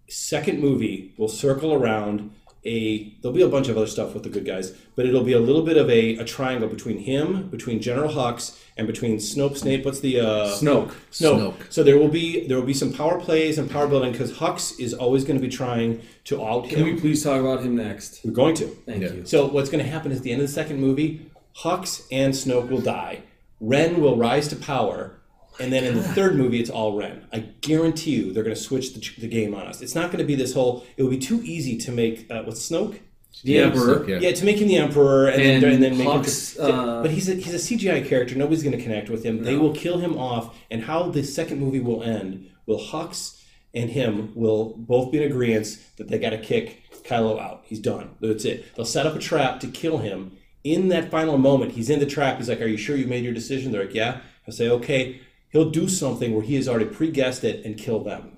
[SPEAKER 3] second movie will circle around a there'll be a bunch of other stuff with the good guys, but it'll be a little bit of a, a triangle between him, between General Hux, and between Snope Snape. What's the uh
[SPEAKER 2] Snoke.
[SPEAKER 3] Snoke.
[SPEAKER 1] Snoke.
[SPEAKER 3] So there will be there will be some power plays and power building because Hux is always going to be trying to out
[SPEAKER 2] Can
[SPEAKER 3] him.
[SPEAKER 2] we please talk about him next?
[SPEAKER 3] We're going to.
[SPEAKER 2] Thank
[SPEAKER 1] Yeah.
[SPEAKER 2] you.
[SPEAKER 3] So what's going to happen is at the end of the second movie, Hux and Snoke will die. Ren will rise to power, and then in the third movie, it's all Ren. I guarantee you, they're going to switch the, the game on us. It's not going to be this whole. It would be too easy to make uh, what's Snoke.
[SPEAKER 2] The Emperor.
[SPEAKER 1] yeah.
[SPEAKER 3] Yeah, to make him the emperor and,
[SPEAKER 2] And
[SPEAKER 3] then, and then make him.
[SPEAKER 2] uh,
[SPEAKER 3] but he's a he's a CGI character. Nobody's going to connect with him. They will kill him off. And how the second movie will end? Will Hux and him will both be in agreement that they got to kick Kylo out. He's done. That's it. They'll set up a trap to kill him in that final moment, he's in the trap. He's like, "Are you sure you made your decision?" They're like, "Yeah." I say, "Okay." He'll do something where he has already pre-guessed it and kill them.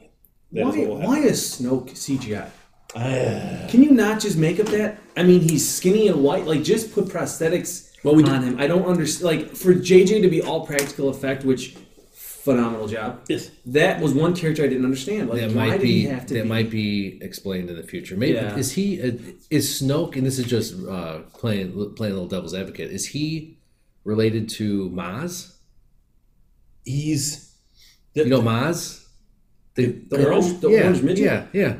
[SPEAKER 3] That is
[SPEAKER 2] Why,
[SPEAKER 3] what will happen.
[SPEAKER 2] why is Snoke CGI?
[SPEAKER 3] Ah.
[SPEAKER 2] Can you not just make up that? I mean, he's skinny and white. Like, just put prosthetics
[SPEAKER 3] Well, we
[SPEAKER 2] on him. I don't understand. Like, for JJ to be all practical effect, which phenomenal job.
[SPEAKER 3] Yes.
[SPEAKER 2] That was one character I didn't understand. Like,
[SPEAKER 1] That
[SPEAKER 2] why
[SPEAKER 1] might
[SPEAKER 2] did he
[SPEAKER 1] be
[SPEAKER 2] have to
[SPEAKER 1] that
[SPEAKER 2] be?
[SPEAKER 1] might be explained in the future. Maybe
[SPEAKER 2] Yeah.
[SPEAKER 1] is he uh, is Snoke, and this is just uh, playing playing a little devil's advocate. Is he related to Maz?
[SPEAKER 3] He's
[SPEAKER 1] You know Maz, the,
[SPEAKER 2] the orange, the
[SPEAKER 1] yeah,
[SPEAKER 2] orange midget.
[SPEAKER 1] yeah, yeah,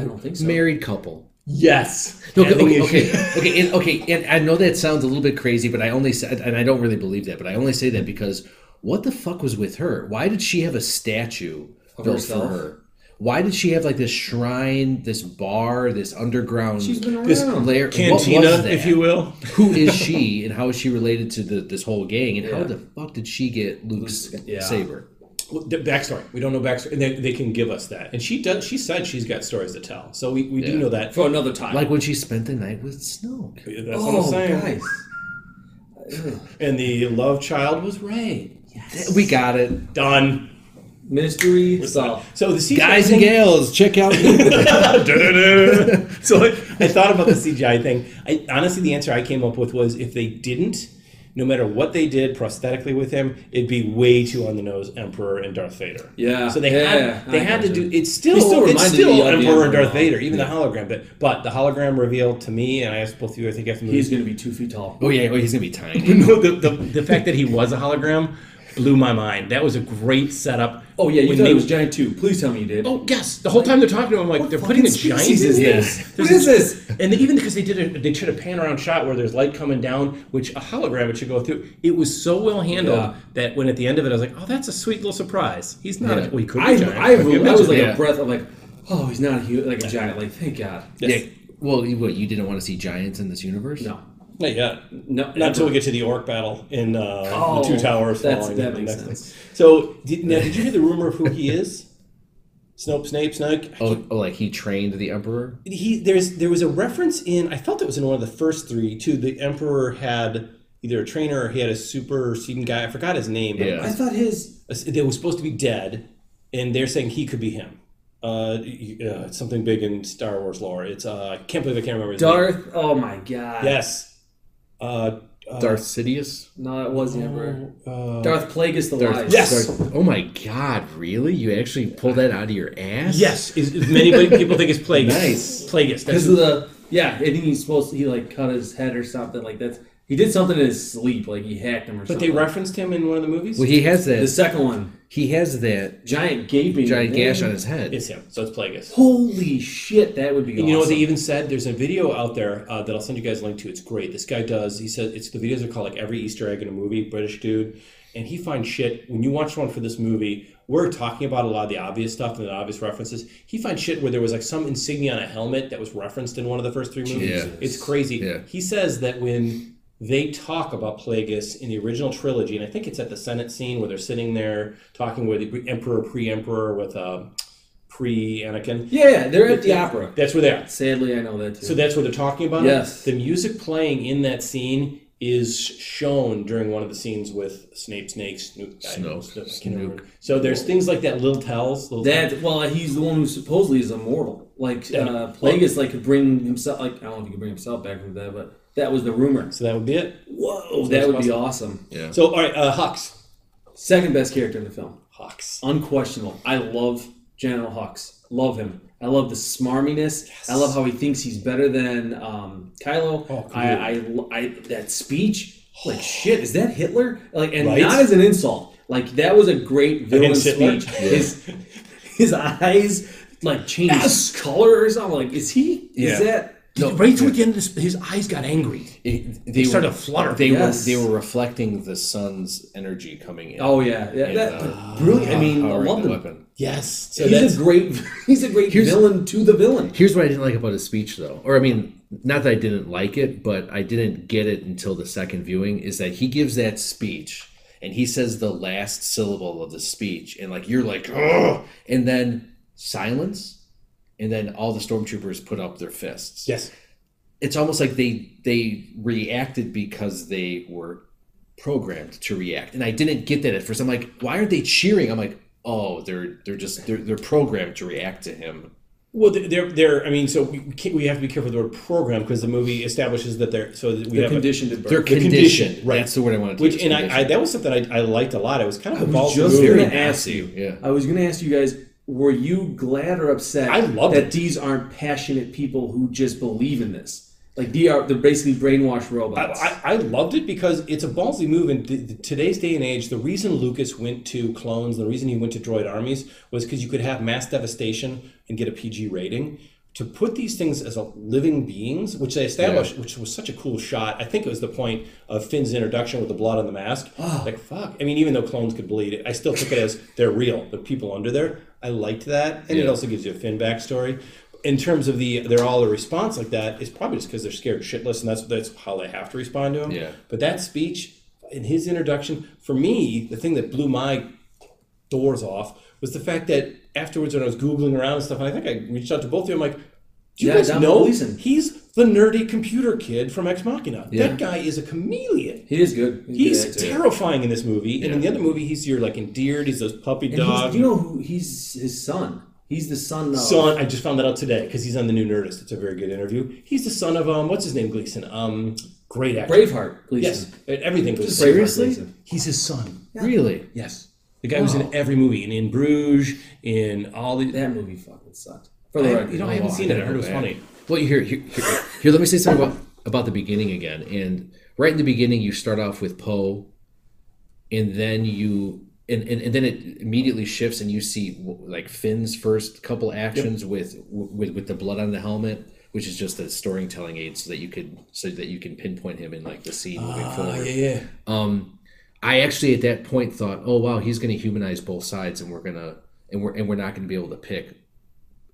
[SPEAKER 2] I don't think so.
[SPEAKER 1] married couple.
[SPEAKER 3] yes.
[SPEAKER 1] No, okay, okay, okay, okay, and, okay. And I know that sounds a little bit crazy, but I only said, and I don't really believe that, but I only say that because what the fuck was with her? Why did she have a statue built
[SPEAKER 2] herself?
[SPEAKER 1] for her? Why did she have like this shrine, this bar, this underground
[SPEAKER 2] She's been.
[SPEAKER 3] This
[SPEAKER 1] lair? what
[SPEAKER 3] Cantina, if you will.
[SPEAKER 1] Who is she, and how is she related to the, this whole gang? And how the fuck did she get Luke's
[SPEAKER 2] Yeah.
[SPEAKER 1] saber?
[SPEAKER 3] Well, the backstory. We don't know backstory, and they, they can give us that. And she does. She said she's got stories to tell, so we, we do know that.
[SPEAKER 2] For another time.
[SPEAKER 1] Like when she spent the night with Snoke.
[SPEAKER 3] That's what I'm
[SPEAKER 2] oh,
[SPEAKER 3] saying.
[SPEAKER 2] guys.
[SPEAKER 3] And the love child was Rey.
[SPEAKER 1] We got it,
[SPEAKER 3] Done.
[SPEAKER 2] Mystery solved.
[SPEAKER 3] So the CGI
[SPEAKER 1] guys and gals. Check out.
[SPEAKER 3] so I, I thought about the CGI thing. I honestly, the answer I came up with was if they didn't, no matter what they did prosthetically with him, it'd be way too on the nose Emperor and Darth Vader.
[SPEAKER 2] Yeah,
[SPEAKER 3] So they
[SPEAKER 2] yeah,
[SPEAKER 3] had they
[SPEAKER 2] I
[SPEAKER 3] had to do. It's still,
[SPEAKER 2] still
[SPEAKER 3] it's still
[SPEAKER 2] me of the
[SPEAKER 3] Emperor and Darth Vader,
[SPEAKER 2] though.
[SPEAKER 3] even the hologram bit. But the hologram reveal to me, and I asked both of you, I think after the movie, He's
[SPEAKER 2] going to be two feet tall.
[SPEAKER 1] oh yeah, oh, he's gonna be tiny.
[SPEAKER 3] no, the, the the fact that he was a hologram blew my mind. That was a great setup.
[SPEAKER 2] Oh, yeah, you
[SPEAKER 3] When
[SPEAKER 2] thought
[SPEAKER 3] they-
[SPEAKER 2] it was giant too. Please tell me you did.
[SPEAKER 3] Oh yes, the whole time they're talking to him, I'm like they're putting a
[SPEAKER 2] fucking
[SPEAKER 3] giant
[SPEAKER 2] species
[SPEAKER 3] in
[SPEAKER 2] is
[SPEAKER 3] here.
[SPEAKER 2] this? What is this?
[SPEAKER 3] And they, even because they did a, they did a pan around shot where there's light coming down, which a hologram it should go through. It was so well handled
[SPEAKER 2] Yeah.
[SPEAKER 3] that when at the end of it, I was like, oh, that's a sweet little surprise. He's not.
[SPEAKER 1] Yeah.
[SPEAKER 3] A, well, he could be
[SPEAKER 2] I,
[SPEAKER 3] giant.
[SPEAKER 2] I,
[SPEAKER 3] Could be a
[SPEAKER 2] I was like
[SPEAKER 1] Yeah.
[SPEAKER 2] a breath of like, oh, he's not a huge, like a giant. Like, thank God.
[SPEAKER 3] Yes.
[SPEAKER 1] Yeah. Well, what you didn't want to see giants in this universe?
[SPEAKER 2] No.
[SPEAKER 3] Not yet.
[SPEAKER 2] No,
[SPEAKER 3] Not until we get to the orc battle in uh,
[SPEAKER 2] Oh,
[SPEAKER 3] the two towers.
[SPEAKER 2] that's- that makes
[SPEAKER 3] next
[SPEAKER 2] sense.
[SPEAKER 3] thing. So did, now, did you hear the rumor of who he is? Snope, Snape, Snake.
[SPEAKER 1] Oh, oh, like he trained the emperor.
[SPEAKER 3] he there's there was a reference in I felt it was in one of the first three too. The emperor had either a trainer or he had a super superseding guy. I forgot his name. but
[SPEAKER 1] Yeah.
[SPEAKER 2] I thought his.
[SPEAKER 3] they was supposed to be dead, and they're saying he could be him. Uh, uh, something big in Star Wars lore. It's uh, I can't believe I can't remember his name.
[SPEAKER 2] Darth. Oh my God.
[SPEAKER 3] Yes. Uh, uh,
[SPEAKER 1] Darth Sidious.
[SPEAKER 2] No, it wasn't ever.
[SPEAKER 3] uh,
[SPEAKER 2] Darth Plagueis the
[SPEAKER 1] Darth,
[SPEAKER 2] Wise.
[SPEAKER 3] Yes!
[SPEAKER 1] Darth- oh my God! Really? You actually pulled that out of your ass?
[SPEAKER 3] yes. Is, is many people think it's Plagueis.
[SPEAKER 1] Nice.
[SPEAKER 3] Plagueis. That's
[SPEAKER 2] Because of the yeah, I think he's supposed to. He like cut his head or something like that's. He did something in his sleep, like he hacked him or
[SPEAKER 3] but
[SPEAKER 2] something.
[SPEAKER 3] But they referenced him in one of the movies.
[SPEAKER 1] Well, he has that.
[SPEAKER 2] the second one,
[SPEAKER 1] he has that
[SPEAKER 2] giant gaping,
[SPEAKER 1] giant gash on his head.
[SPEAKER 3] it's him. So it's Plagueis.
[SPEAKER 2] Holy shit, that would be.
[SPEAKER 3] And you know what they even said? There's a video out there uh, that I'll send you guys a link to. It's great. This guy does. He said it's the videos are called like every Easter egg in a movie. British dude, and he finds shit. When you watch one for this movie, we're talking about a lot of the obvious stuff and the obvious references. He finds shit where there was like some insignia on a helmet that was referenced in one of the first three movies.
[SPEAKER 1] Yeah.
[SPEAKER 3] It's crazy.
[SPEAKER 1] Yeah.
[SPEAKER 3] He says that when they talk about Plagueis in the original trilogy, and I think it's at the Senate scene where they're sitting there talking with the Emperor, pre-Emperor, with uh, pre-Anakin.
[SPEAKER 2] Yeah, they're at the opera.
[SPEAKER 3] That's where they are.
[SPEAKER 2] Sadly, I know that too.
[SPEAKER 3] So that's what they're talking about.
[SPEAKER 2] Yes.
[SPEAKER 3] The music playing in that scene is shown during one of the scenes with Snape, Snake, Snoop, I
[SPEAKER 1] Snoke,
[SPEAKER 3] Snoop, I can't remember.
[SPEAKER 1] Snook.
[SPEAKER 3] So there's things like that. Little tells. Little
[SPEAKER 2] that well, he's the one who supposedly is immortal. Like
[SPEAKER 3] Yeah.
[SPEAKER 2] uh, Plagueis, like could bring himself. Like I don't know if he could bring himself back from that, but that was the rumor.
[SPEAKER 3] So that would be it.
[SPEAKER 2] Whoa, that would be awesome.
[SPEAKER 1] Yeah.
[SPEAKER 3] So all right, uh, Hux.
[SPEAKER 2] Second best character in the film,
[SPEAKER 3] Hux.
[SPEAKER 2] unquestionable. I love General Hux. Love him. I love the smarminess. I love how he thinks he's better than um, Kylo.
[SPEAKER 3] Oh,
[SPEAKER 2] I, I, I, that speech. Like shit, is that Hitler? Like, and
[SPEAKER 3] Right?
[SPEAKER 2] not as an insult. Like that was a great villain
[SPEAKER 3] Against Hitler?
[SPEAKER 2] speech. His, his eyes like changed
[SPEAKER 3] Yes!
[SPEAKER 2] color or something. Like, is he?
[SPEAKER 1] Yeah.
[SPEAKER 2] Is that?
[SPEAKER 3] Right toward the end, of this, his eyes got angry.
[SPEAKER 1] It-
[SPEAKER 3] They started to flutter.
[SPEAKER 1] They
[SPEAKER 2] Yes.
[SPEAKER 1] were they were reflecting the sun's energy coming in.
[SPEAKER 2] Oh yeah, yeah.
[SPEAKER 1] And,
[SPEAKER 2] that,
[SPEAKER 1] uh,
[SPEAKER 2] but brilliant. I mean, I love
[SPEAKER 1] the weapon.
[SPEAKER 3] Yes. So
[SPEAKER 2] he's a great. He's a great villain to the villain.
[SPEAKER 1] Here's what I didn't like about his speech, though, or I mean, not that I didn't like it, but I didn't get it until the second viewing. Is that he gives that speech and he says the last syllable of the speech, and like you're like, oh, and then silence, and then all the stormtroopers put up their fists.
[SPEAKER 3] yes.
[SPEAKER 1] it's almost like they they reacted because they were programmed to react, and I didn't get that at first. I'm like, why aren't they cheering? I'm like, oh, they're they're just they're they're programmed to react to him.
[SPEAKER 3] Well, they're they're. I mean, so we can't, we have to be careful with the word program because the movie establishes that they're so that we
[SPEAKER 2] They're
[SPEAKER 3] have
[SPEAKER 2] conditioned at birth.
[SPEAKER 1] They're
[SPEAKER 3] The
[SPEAKER 1] conditioned.
[SPEAKER 3] condition, right.
[SPEAKER 1] That's the word I wanted to
[SPEAKER 3] which and I, I that was something I, I liked a lot. It was kind of a
[SPEAKER 2] I was
[SPEAKER 3] ballsy
[SPEAKER 2] just gonna
[SPEAKER 1] Very
[SPEAKER 2] ask
[SPEAKER 1] nasty,
[SPEAKER 2] you.
[SPEAKER 1] yeah.
[SPEAKER 2] I was gonna ask you guys: Were you glad or upset
[SPEAKER 3] I loved
[SPEAKER 2] that
[SPEAKER 3] it.
[SPEAKER 2] these aren't passionate people who just believe in this? Like they are, they're basically brainwashed robots.
[SPEAKER 3] I, I, I loved it because it's a ballsy move. In th- today's day and age, the reason Lucas went to clones, the reason he went to droid armies, was because you could have mass devastation and get a PG rating. To put these things as a living beings, which they established, which was such a cool shot. I think it was the point of Finn's introduction with the blood on the mask. Ah. Like fuck. I mean, even though clones could bleed, I still took it as they're real. The people under there. I liked that, and it also gives you a Finn backstory in terms of the they're all a response like that is probably just because they're scared shitless and that's that's how they have to respond to him.
[SPEAKER 1] Yeah.
[SPEAKER 3] But that speech in his introduction, for me, the thing that blew my doors off was the fact that afterwards when I was googling around and stuff, and I think I reached out to both of you. I'm like, do you
[SPEAKER 2] Yeah,
[SPEAKER 3] guys Domhnall
[SPEAKER 2] Gleeson.
[SPEAKER 3] he's the nerdy computer kid from Ex Machina?
[SPEAKER 1] Yeah.
[SPEAKER 3] That guy is a chameleon.
[SPEAKER 2] he is good. He's,
[SPEAKER 3] He's
[SPEAKER 2] good actor.
[SPEAKER 3] terrifying in this movie, and in the other movie, he's your like endeared. He's those puppy
[SPEAKER 2] And
[SPEAKER 3] dog.
[SPEAKER 2] he's, you know who? He's his son. He's the son of.
[SPEAKER 3] son. I just found that out today because he's on the new Nerdist. It's a very good interview. He's the son of um, what's his name, Gleeson. Um, great actor.
[SPEAKER 2] Braveheart.
[SPEAKER 3] Yes, everything. Gleeson.
[SPEAKER 1] Seriously?
[SPEAKER 2] Gleeson.
[SPEAKER 3] He's his son.
[SPEAKER 1] Really?
[SPEAKER 3] Yes, the guy was in every movie, and in Bruges, in all the.
[SPEAKER 2] That movie fucking sucked. For the record,
[SPEAKER 3] you know, I haven't seen it. I heard it was funny.
[SPEAKER 1] Well, here, here, here, here, let me say something about, about the beginning again. And right in the beginning, you start off with Poe, and then you, and, and, and then it immediately shifts, and you see like Finn's first couple actions with with with the blood on the helmet, which is just a storytelling aid, so that you could so that you can pinpoint him in like the scene moving forward.
[SPEAKER 3] yeah.
[SPEAKER 1] Um, I actually at that point thought, oh wow, he's going to humanize both sides, and we're gonna and we're and we're not going to be able to pick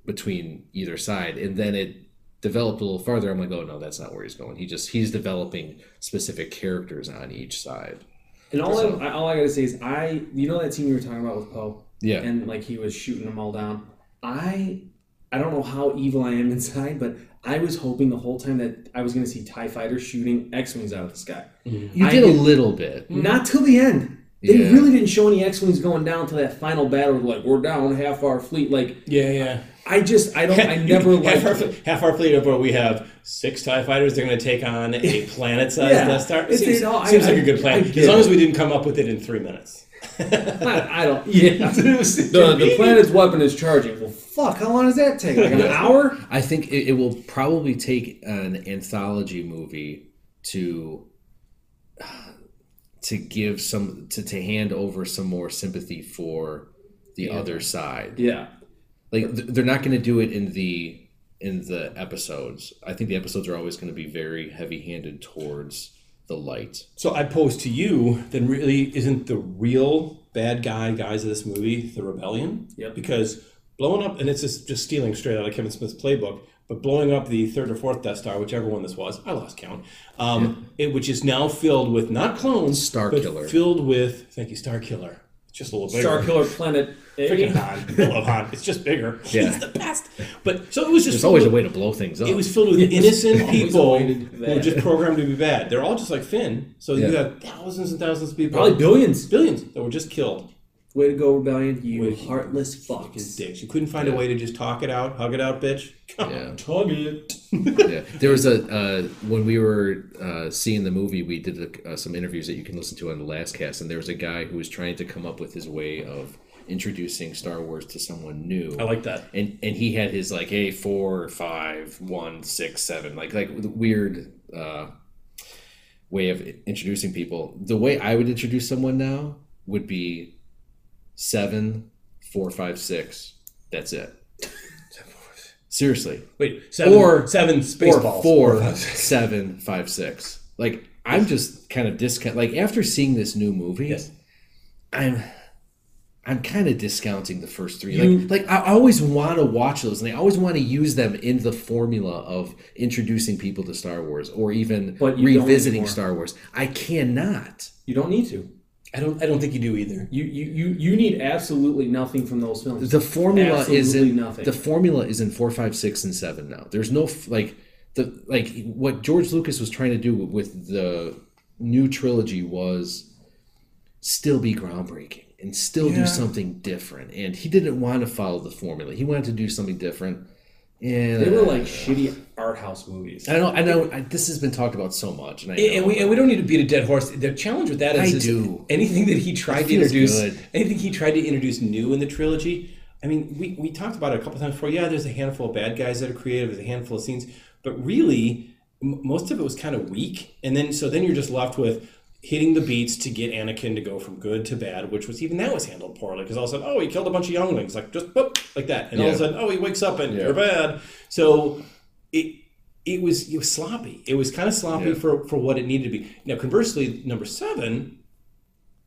[SPEAKER 1] between either side. And then it developed a little farther. I'm like, oh no, that's not where he's going. He just he's developing specific characters on each side.
[SPEAKER 2] And all I, all I gotta say is I, you know that team you were talking about with Poe,
[SPEAKER 1] Yeah.
[SPEAKER 2] and like he was shooting them all down. I, I don't know how evil I am inside, but I was hoping the whole time that I was gonna see Tie fighters shooting X wings out of the sky.
[SPEAKER 1] You did a little bit. Mm-hmm.
[SPEAKER 2] Not till the end. They
[SPEAKER 1] Yeah.
[SPEAKER 2] really didn't show any X wings going down to that final battle. Like we're down half our fleet. Like
[SPEAKER 3] Yeah, yeah.
[SPEAKER 2] I just, I don't, I never
[SPEAKER 3] half, our,
[SPEAKER 2] it.
[SPEAKER 3] half our fleet of what we have six Tie Fighters. They're going to take on a planet-sized
[SPEAKER 2] Yeah.
[SPEAKER 3] Death Star.
[SPEAKER 2] It's-
[SPEAKER 3] seems
[SPEAKER 2] it all- I-
[SPEAKER 3] like
[SPEAKER 2] I-
[SPEAKER 3] a good plan, as long
[SPEAKER 2] it.
[SPEAKER 3] as we didn't come up with it in three minutes.
[SPEAKER 2] I, I don't. Yeah, the the planet's weapon is charging. Well, fuck. How long does that take? Like an hour?
[SPEAKER 1] I think it, it will probably take an anthology movie to to give some to, to hand over some more sympathy for the other side.
[SPEAKER 2] Yeah.
[SPEAKER 1] like th- they're not going to do it in the in the episodes i think the episodes are always going to be very heavy handed towards the light
[SPEAKER 3] So I pose to you, then really isn't the real bad guy guys of this movie the rebellion?
[SPEAKER 2] Yep.
[SPEAKER 3] Because blowing up, and it's just, just stealing straight out of Kevin Smith's playbook, but blowing up the third or fourth Death Star, whichever one this was, I lost count, um, it, which is now filled with not clones,
[SPEAKER 1] Star
[SPEAKER 3] but
[SPEAKER 1] Killer.
[SPEAKER 3] filled with, thank you, Star Killer. Just a little bigger.
[SPEAKER 2] Star Killer Planet.
[SPEAKER 3] Freaking
[SPEAKER 2] A.
[SPEAKER 3] Han. I love Han. It's just bigger.
[SPEAKER 1] Yeah.
[SPEAKER 3] He's the best. But so it was just
[SPEAKER 1] there's
[SPEAKER 3] filled
[SPEAKER 1] always a way to blow things up
[SPEAKER 3] it was filled with innocent people who were just programmed to be bad. They're all just like Finn. So you
[SPEAKER 1] Yeah.
[SPEAKER 3] have thousands and thousands of people,
[SPEAKER 2] Probably billions.
[SPEAKER 3] billions that were just killed.
[SPEAKER 2] Way to go, Rebellion. You
[SPEAKER 3] Way-
[SPEAKER 2] heartless
[SPEAKER 3] His
[SPEAKER 2] fucks.
[SPEAKER 3] dicks. You couldn't find a way to just talk it out, hug it out, bitch.
[SPEAKER 1] Yeah.
[SPEAKER 3] Tug it.
[SPEAKER 1] yeah there was a uh, when we were uh, seeing the movie we did a, uh, some interviews that you can listen to on the last cast and there was a guy who was trying to come up with his way of introducing star wars to someone new.
[SPEAKER 3] I like that.
[SPEAKER 1] and and he had his like a four five one six seven like like weird uh way of introducing people. The way i would introduce someone now would be seven four five six. That's it. Seriously.
[SPEAKER 3] Wait, seven,
[SPEAKER 1] Or-
[SPEAKER 3] seven
[SPEAKER 1] or
[SPEAKER 3] spaceballs.
[SPEAKER 1] four seven five six. Like i'm just kind of discount like after seeing this new movie
[SPEAKER 3] Yes.
[SPEAKER 1] i'm I'm kind of discounting the first three.
[SPEAKER 2] You-
[SPEAKER 1] like, like I always want to watch those, and I always want to use them in the formula of introducing people to Star Wars, or even
[SPEAKER 2] But
[SPEAKER 1] revisiting. Star Wars. I cannot.
[SPEAKER 2] You don't need to.
[SPEAKER 3] I don't. I don't think you do either.
[SPEAKER 2] You, you, you, you need absolutely nothing from those films.
[SPEAKER 1] The formula is
[SPEAKER 2] Absolutely
[SPEAKER 1] in
[SPEAKER 2] nothing.
[SPEAKER 1] the formula is in four, five, six, and seven now. There's no like the like what George Lucas was trying to do with the new trilogy was still be groundbreaking and still
[SPEAKER 2] Yeah.
[SPEAKER 1] do something different. And he didn't want to follow the formula. He wanted to do something different. And
[SPEAKER 2] They were like uh, shitty art house movies.
[SPEAKER 1] I know, I know. I, this has been talked about so much, and I
[SPEAKER 3] And we, and we don't need to beat a dead horse. The challenge with that is,
[SPEAKER 1] I do.
[SPEAKER 3] anything that he tried to introduce,
[SPEAKER 1] good.
[SPEAKER 3] anything he tried to introduce new in the trilogy. I mean, we, we talked about it a couple times before. Yeah, there's a handful of bad guys that are creative. There's a handful of scenes, but really, m- most of it was kind of weak. And then so then you're just left with hitting the beats to get Anakin to go from good to bad, which was even that was handled poorly because all of a sudden, oh, he killed a bunch of younglings, like just boop, like that, and all of a sudden, oh, he wakes up and
[SPEAKER 1] Yeah.
[SPEAKER 3] you're bad. So it it was it was sloppy. It was kind of sloppy
[SPEAKER 1] Yeah.
[SPEAKER 3] for for what it needed to be. Now, conversely, number seven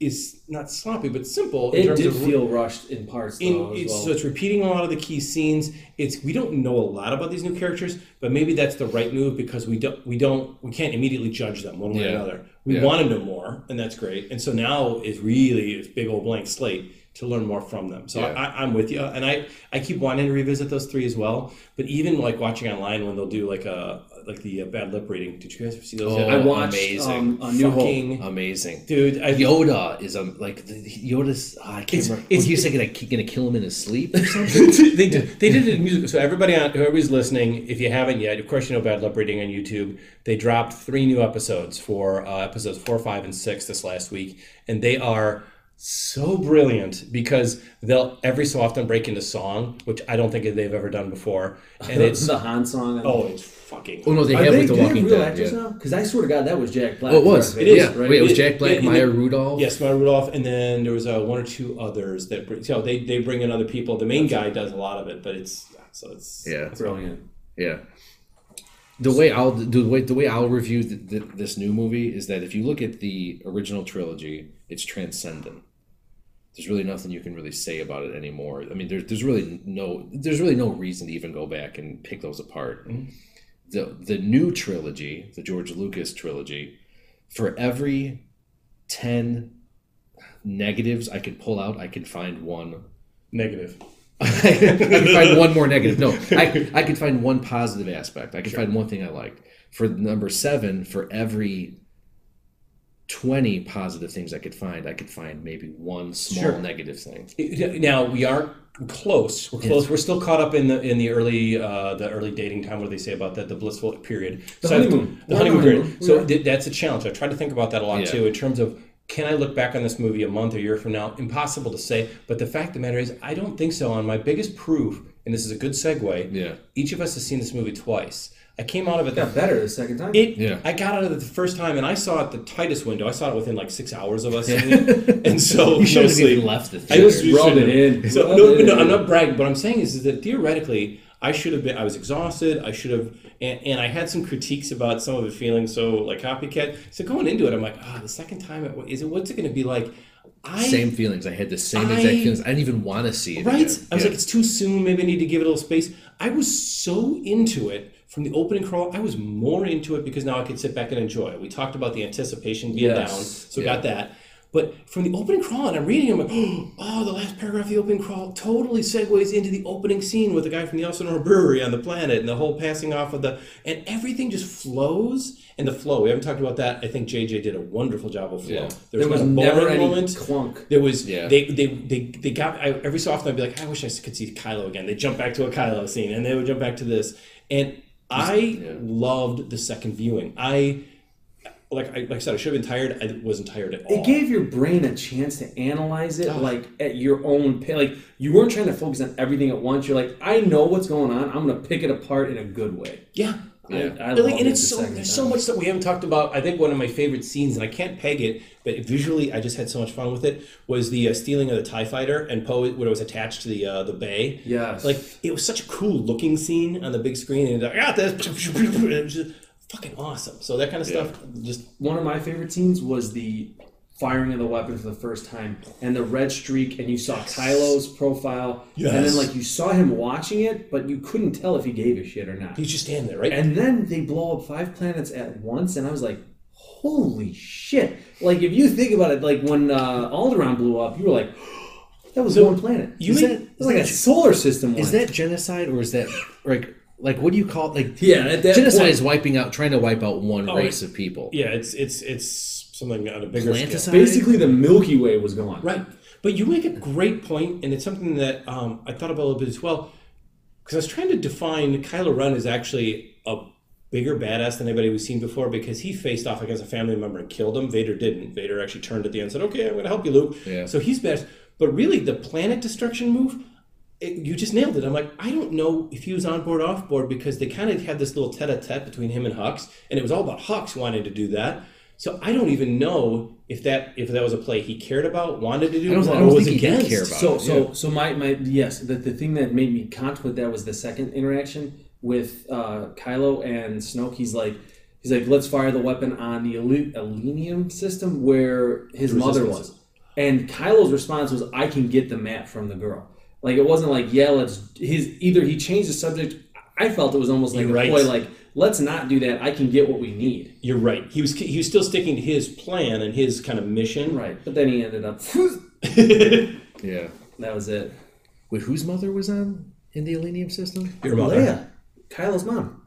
[SPEAKER 3] is not sloppy but simple in
[SPEAKER 2] It
[SPEAKER 3] terms
[SPEAKER 2] did
[SPEAKER 3] of
[SPEAKER 2] feel rushed in parts
[SPEAKER 3] in,
[SPEAKER 2] though as
[SPEAKER 3] it's,
[SPEAKER 2] well.
[SPEAKER 3] so it's repeating a lot of the key scenes. It's we don't know a lot about these new characters, but maybe that's the right move because we don't we don't we can't immediately judge them one way or another. We
[SPEAKER 1] Yeah.
[SPEAKER 3] want to know more, and that's great. And so now is really this big old blank slate to learn more from them. So
[SPEAKER 1] Yeah.
[SPEAKER 3] I, I'm with you, and I I keep wanting to revisit those three as well. But even like watching online when they'll do like a like the uh, bad lip reading. Did you guys see those?
[SPEAKER 1] Oh?
[SPEAKER 2] I watched
[SPEAKER 1] amazing.
[SPEAKER 2] um, a New Hope.
[SPEAKER 3] Fucking
[SPEAKER 1] amazing.
[SPEAKER 3] dude, I,
[SPEAKER 1] Yoda is um like the, Yoda's. oh, I can't
[SPEAKER 3] It's-
[SPEAKER 1] remember.
[SPEAKER 3] it's-
[SPEAKER 1] He's like gonna, gonna kill him in his sleep or something.
[SPEAKER 3] they did. They did it in music. So everybody on whoever's listening, if you haven't yet, of course you know Bad Lip Reading on YouTube. They dropped three new episodes for uh, episodes four, five, and six this last week, and they are so brilliant because they'll every so often break into song, which I don't think they've ever done before, and it's
[SPEAKER 2] the Han song.
[SPEAKER 3] oh, it's fucking.
[SPEAKER 1] oh no, they
[SPEAKER 2] Are
[SPEAKER 1] have
[SPEAKER 2] they,
[SPEAKER 1] with the Walking
[SPEAKER 2] real
[SPEAKER 1] Dead.
[SPEAKER 2] actors
[SPEAKER 1] yeah.
[SPEAKER 2] now? Because I swear to God, that was Jack Black.
[SPEAKER 1] Oh, it was.
[SPEAKER 2] for
[SPEAKER 3] It is,
[SPEAKER 1] yeah.
[SPEAKER 2] right?
[SPEAKER 1] Wait, it was Jack Black,
[SPEAKER 3] it- and
[SPEAKER 1] Maya Rudolph.
[SPEAKER 3] Yes, Maya Rudolph, and then there was uh, one or two others that bring, so they they bring in other people. The main guy does a lot of it, but it's so it's
[SPEAKER 1] Yeah.
[SPEAKER 2] Brilliant.
[SPEAKER 1] Yeah. The way I'll the way the way I'll review th th this new movie is that if you look at the original trilogy, it's transcendent. There's really nothing you can really say about it anymore. I mean, there's there's really no there's really no reason to even go back and pick those apart. Mm-hmm. The the new trilogy, the George Lucas trilogy, for every ten negatives I could pull out, I could find one
[SPEAKER 3] negative.
[SPEAKER 1] I could find one more negative. No, I, I could find one positive aspect. I could find one thing I liked. For number seven, for every 20 positive things I could find, I could find maybe one small
[SPEAKER 3] Sure.
[SPEAKER 1] negative thing.
[SPEAKER 3] Now we are close. We're close. We're still caught up in the in the early uh, the early dating time. What do they say about that? The blissful period.
[SPEAKER 2] The
[SPEAKER 3] So
[SPEAKER 2] honeymoon.
[SPEAKER 3] The
[SPEAKER 2] We're
[SPEAKER 3] honeymoon period. So th- that's a challenge. I try to think about that a lot
[SPEAKER 1] Yeah.
[SPEAKER 3] too in terms of can I look back on this movie a month or year from now? Impossible to say. But the fact of the matter is, I don't think so. On my biggest proof, and this is a good segue.
[SPEAKER 1] Yeah.
[SPEAKER 3] Each of us has seen this movie twice. I came out of it.
[SPEAKER 2] Got better the second time.
[SPEAKER 3] It,
[SPEAKER 1] Yeah.
[SPEAKER 3] I got out of it the first time, and I saw it the tightest window. I saw it within like six hours of us seeing it, and so
[SPEAKER 1] You should
[SPEAKER 3] no
[SPEAKER 1] have even left the
[SPEAKER 3] I just
[SPEAKER 2] Rub
[SPEAKER 3] shouldn't
[SPEAKER 2] it in.
[SPEAKER 3] So
[SPEAKER 2] Rub
[SPEAKER 3] no,
[SPEAKER 2] it
[SPEAKER 3] no,
[SPEAKER 2] in.
[SPEAKER 3] I'm not bragging. What I'm saying is, is that theoretically, I should have been. I was exhausted. I should have, and, and I had some critiques about some of it feeling so like copycat. So going into it, I'm like, ah, the second time, it, is it? What's it going to be like? I
[SPEAKER 1] Same feelings. I had the same
[SPEAKER 3] I-
[SPEAKER 1] exact feelings. I didn't even want to see it.
[SPEAKER 3] Right?
[SPEAKER 1] again.
[SPEAKER 3] I was
[SPEAKER 1] Yeah.
[SPEAKER 3] like, it's too soon. Maybe I need to give it a little space. I was so into it from the opening crawl. I was more into it because now I could sit back and enjoy it. We talked about the anticipation being
[SPEAKER 2] Yes.
[SPEAKER 3] down, so
[SPEAKER 1] Yeah.
[SPEAKER 3] got that. But from the opening crawl, and I'm reading, I'm like, oh, the last paragraph of the opening crawl totally segues into the opening scene with the guy from the Elsinore Brewery on the planet and the whole passing off of the, and everything just flows. And the flow, we haven't talked about that. I think JJ did a wonderful job of flow.
[SPEAKER 1] Yeah.
[SPEAKER 2] there was
[SPEAKER 3] not a
[SPEAKER 2] never any
[SPEAKER 3] moment.
[SPEAKER 2] clunk.
[SPEAKER 3] There was
[SPEAKER 1] Yeah.
[SPEAKER 3] they they they they got I, every so often I'd be like I wish I could see Kylo again. They jump back to a Kylo scene and they would jump back to this and I loved the second viewing. I like I, like I said I should have been tired. I wasn't tired at all.
[SPEAKER 2] It gave your brain a chance to analyze it,
[SPEAKER 3] Oh.
[SPEAKER 2] like at your own pace. Like you weren't trying to focus on everything at once. You're like, I know what's going on. I'm gonna pick it apart in a good way.
[SPEAKER 3] yeah.
[SPEAKER 2] I, I
[SPEAKER 3] Really,
[SPEAKER 2] loved
[SPEAKER 3] and it's so there's so much that we haven't talked about. I think one of my favorite scenes, and I can't peg it, but visually I just had so much fun with it. Was the uh, stealing of the Tie Fighter and Poe when it was attached to the uh, the bay.
[SPEAKER 2] Yes.
[SPEAKER 3] like it was such a cool looking scene on the big screen, and I got this. It was just fucking awesome. So that kind of stuff, just
[SPEAKER 2] one of my favorite scenes was the firing of the weapon for the first time and the red streak and you saw Kylo's profile and then like you saw him watching it but you couldn't tell if he gave a shit or not.
[SPEAKER 3] He's just standing there, right?
[SPEAKER 2] and then they blow up five planets at once and I was like holy shit. Like if you think about it like when uh, Alderaan blew up you were like that was
[SPEAKER 3] So,
[SPEAKER 2] one planet.
[SPEAKER 3] you
[SPEAKER 2] Is
[SPEAKER 3] made-
[SPEAKER 2] that- it was like a solar system
[SPEAKER 1] Is
[SPEAKER 2] one.
[SPEAKER 1] that genocide or is that like like what do you call it? like
[SPEAKER 2] Yeah, at that
[SPEAKER 1] genocide
[SPEAKER 2] point-
[SPEAKER 1] is wiping out trying to wipe out one
[SPEAKER 3] Oh,
[SPEAKER 1] race of people.
[SPEAKER 3] Yeah, it's it's it's something on a bigger scale.
[SPEAKER 1] Planticide?
[SPEAKER 2] Basically, the Milky Way was gone.
[SPEAKER 3] Right. But you make a great point, and it's something that um, I thought about a little bit as well. Because I was trying to define Kylo Ren is actually a bigger badass than anybody we've seen before because he faced off against a family member and killed him. Vader didn't. Vader actually turned at the end and said, okay, I'm going to help you, Luke.
[SPEAKER 1] Yeah.
[SPEAKER 3] So he's badass. But really, the planet destruction move, it, you just nailed it. I'm like, I don't know if he was on board, off board, because they kind of had this little tete a tete between him and Hux, and it was all about Hux wanting to do that. So I don't even know if that if that was a play he cared about, wanted to do,
[SPEAKER 1] I don't- I
[SPEAKER 3] or
[SPEAKER 1] don't
[SPEAKER 3] was
[SPEAKER 1] think he
[SPEAKER 3] against.
[SPEAKER 1] care about
[SPEAKER 2] So
[SPEAKER 1] it,
[SPEAKER 2] so so my my yes, the, the thing that made me contemplate that was the second interaction with uh, Kylo and Snoke. He's like he's like let's fire the weapon on the Ele- Elenium system where his mother was, and Kylo's response was I can get the map from the girl. Like it wasn't like yeah let's his either he changed the subject. I felt it was almost like
[SPEAKER 3] You're
[SPEAKER 2] a
[SPEAKER 3] right.
[SPEAKER 2] ploy like let's not do that. I can get what we need.
[SPEAKER 3] You're right. He was he was still sticking to his plan and his kind of mission.
[SPEAKER 2] Right, but then he ended up.
[SPEAKER 1] Yeah.
[SPEAKER 2] that was it.
[SPEAKER 1] Wait, whose mother was on in the Elenium system?
[SPEAKER 3] Your mother.
[SPEAKER 2] Leia, Kylo's mom.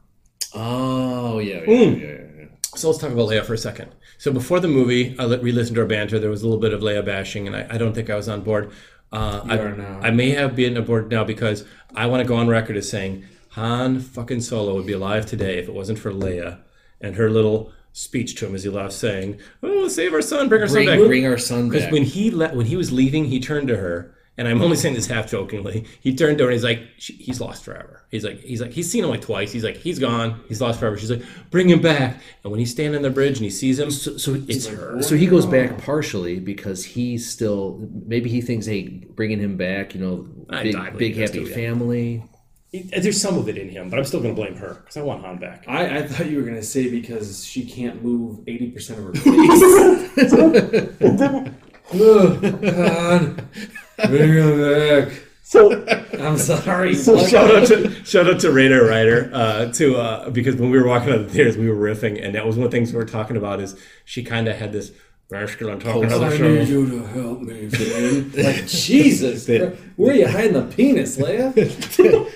[SPEAKER 1] Oh yeah, yeah,
[SPEAKER 3] Mm.
[SPEAKER 1] yeah, yeah, yeah.
[SPEAKER 3] So let's talk about Leia for a second. So before the movie, I re-listened to our banter. There was a little bit of Leia bashing, and I, I don't think I was on board. Uh, I. I may have been board now because I want to go on record as saying Han fucking Solo would be alive today if it wasn't for Leia and her little speech to him as he left, saying, "Oh, save our son, bring our
[SPEAKER 1] Bring,
[SPEAKER 3] son back."
[SPEAKER 1] bring our son back."
[SPEAKER 3] Because when he le- when he was leaving, he turned to her, and I'm only saying this half jokingly. He turned to her and he's like, "He's lost forever." He's like, "He's like, he's seen him like twice." He's like, "He's gone. He's lost forever." She's like, "Bring him back." And when he's standing on the bridge and he sees him,
[SPEAKER 1] so, so
[SPEAKER 3] it's her.
[SPEAKER 1] So he goes back partially because he's still maybe he thinks, hey, bringing him back, you know,
[SPEAKER 3] I
[SPEAKER 1] big,
[SPEAKER 3] died
[SPEAKER 1] big
[SPEAKER 3] like
[SPEAKER 1] happy family.
[SPEAKER 3] It- uh, there's some of it in him, but I'm still going to blame her because I want Han back.
[SPEAKER 2] I, I thought you were gonna say because she can't move eighty percent of her face. oh, God, bring him back.
[SPEAKER 3] So,
[SPEAKER 2] I'm sorry.
[SPEAKER 3] so shout out to shout out to Radar Rider uh, to uh, because when we were walking out of the theaters, we were riffing, and that was one of the things we were talking about is she kind of had this masculine talking on the
[SPEAKER 2] I
[SPEAKER 3] show.
[SPEAKER 2] need you to help me, Finn. Like Jesus, where, where are you hiding the penis, Leia?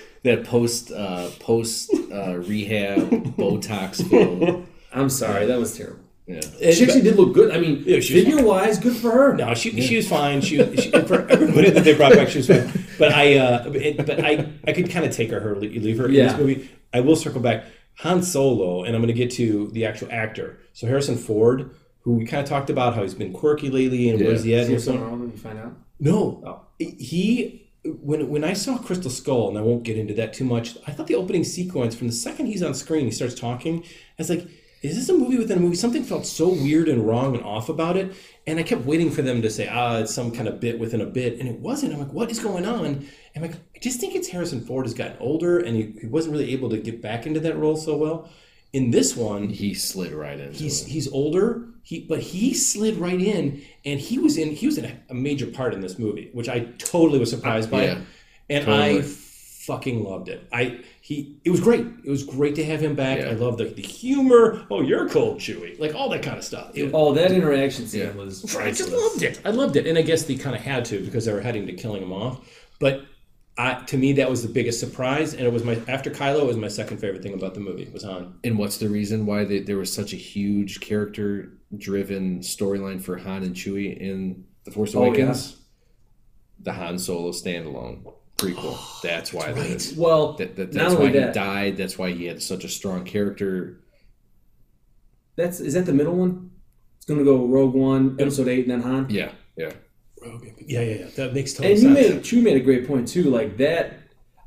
[SPEAKER 1] That post uh, post uh, rehab Botox filled.
[SPEAKER 2] I'm sorry, that was terrible.
[SPEAKER 1] Yeah.
[SPEAKER 2] She actually did look good. I mean,
[SPEAKER 3] Yeah, she
[SPEAKER 2] figure wise, good for her.
[SPEAKER 3] No, she, she was fine. She, she for everybody that they brought back, she was fine. But I uh, it, but I I could kind of take her her leave her in this movie. I will circle back Han Solo, and I'm going to get to the actual actor. So Harrison Ford, who we kind of talked about how he's been quirky lately and where's he at?
[SPEAKER 2] Is
[SPEAKER 3] and
[SPEAKER 2] there
[SPEAKER 3] so on.
[SPEAKER 2] something wrong you find out?
[SPEAKER 3] No,
[SPEAKER 2] Oh.
[SPEAKER 3] he when when I saw Crystal Skull, and I won't get into that too much. I thought the opening sequence from the second he's on screen, he starts talking. I was like, is this a movie within a movie? Something felt so weird and wrong and off about it, and I kept waiting for them to say, ah, it's some kind of bit within a bit, and it wasn't. I'm like, what is going on? And I'm like, I just think it's Harrison Ford has gotten older, and he, he wasn't really able to get back into that role so well. In this one,
[SPEAKER 1] He slid right in.
[SPEAKER 3] he's
[SPEAKER 1] it.
[SPEAKER 3] he's older he but he slid right in and he was in he was in a, a major part in this movie which i totally was surprised by
[SPEAKER 1] Yeah,
[SPEAKER 3] and
[SPEAKER 1] totally.
[SPEAKER 3] i fucking loved it i he it was great it was great to have him back
[SPEAKER 1] Yeah.
[SPEAKER 3] i love the, the humor oh you're cold chewy like all that kind of stuff It-
[SPEAKER 2] Oh, that interaction scene
[SPEAKER 1] Yeah.
[SPEAKER 2] was
[SPEAKER 3] I just loved it. I loved it, and I guess they kind of had to because they were heading to killing him off. But I, to me, that was the biggest surprise, and it was my after Kylo it was my second favorite thing about the movie was Han.
[SPEAKER 1] And what's the reason why they, there was such a huge character driven storyline for Han and Chewie in The Force
[SPEAKER 2] Oh, yeah.
[SPEAKER 1] Awakens? The Han Solo standalone prequel. That's why that is.
[SPEAKER 2] Well,
[SPEAKER 1] That, that, that's why
[SPEAKER 2] only
[SPEAKER 1] he died. That's why he had such a strong character.
[SPEAKER 2] that's is that the middle one? It's gonna go Rogue One, Episode Eight, and then Han.
[SPEAKER 1] Yeah, yeah.
[SPEAKER 3] Yeah, yeah, yeah. That makes total sense.
[SPEAKER 2] And you made Chewie made a great point too. Like that,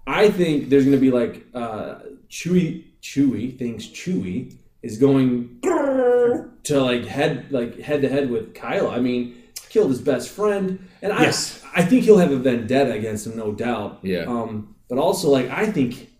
[SPEAKER 2] I think there's gonna be like uh, Chewie. Chewie thinks Chewie is going to like head like head to head with Kylo. I mean, killed his best friend, and I
[SPEAKER 3] Yes.
[SPEAKER 2] I think he'll have a vendetta against him, no doubt.
[SPEAKER 1] Yeah.
[SPEAKER 2] Um, but also like I think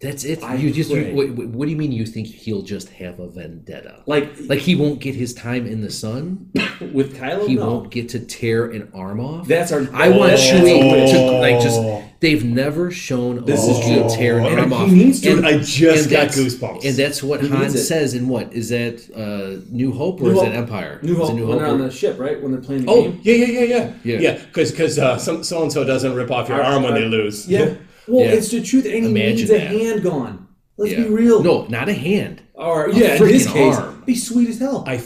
[SPEAKER 1] That's it.
[SPEAKER 2] I
[SPEAKER 1] you just you, what, what do you mean? You think he'll just have a vendetta?
[SPEAKER 2] like
[SPEAKER 1] Like he won't get his time in the sun.
[SPEAKER 2] with Kylo,
[SPEAKER 1] He
[SPEAKER 2] no.
[SPEAKER 1] won't get to tear an arm off.
[SPEAKER 2] That's our.
[SPEAKER 1] I want Chewie
[SPEAKER 2] our-
[SPEAKER 1] to like just. They've never shown
[SPEAKER 2] This
[SPEAKER 1] a
[SPEAKER 2] is
[SPEAKER 1] Wookiee
[SPEAKER 2] true.
[SPEAKER 1] tear an
[SPEAKER 3] Oh,
[SPEAKER 1] arm
[SPEAKER 3] he
[SPEAKER 2] needs to.
[SPEAKER 3] Dude, I just got goosebumps.
[SPEAKER 1] And that's what
[SPEAKER 2] He
[SPEAKER 1] Han says in what is that uh, New Hope or
[SPEAKER 2] New
[SPEAKER 1] is
[SPEAKER 2] Hope.
[SPEAKER 1] that Empire?
[SPEAKER 2] New
[SPEAKER 1] Is it
[SPEAKER 2] Hope when they're on the ship, right? When they're playing the
[SPEAKER 3] Oh
[SPEAKER 2] game.
[SPEAKER 3] yeah, yeah, yeah, yeah,
[SPEAKER 1] Yeah.
[SPEAKER 3] yeah. Because because uh, so and so doesn't rip off your
[SPEAKER 2] Our-
[SPEAKER 3] arm when they lose.
[SPEAKER 2] Yeah. Well,
[SPEAKER 1] Yeah.
[SPEAKER 2] it's the truth, and he
[SPEAKER 1] Imagine
[SPEAKER 2] needs a
[SPEAKER 1] that.
[SPEAKER 2] hand gone. Let's
[SPEAKER 1] Yeah.
[SPEAKER 2] be real.
[SPEAKER 1] No, not a hand.
[SPEAKER 2] Or yeah, in this case,
[SPEAKER 1] arm.
[SPEAKER 2] be sweet as hell.
[SPEAKER 3] I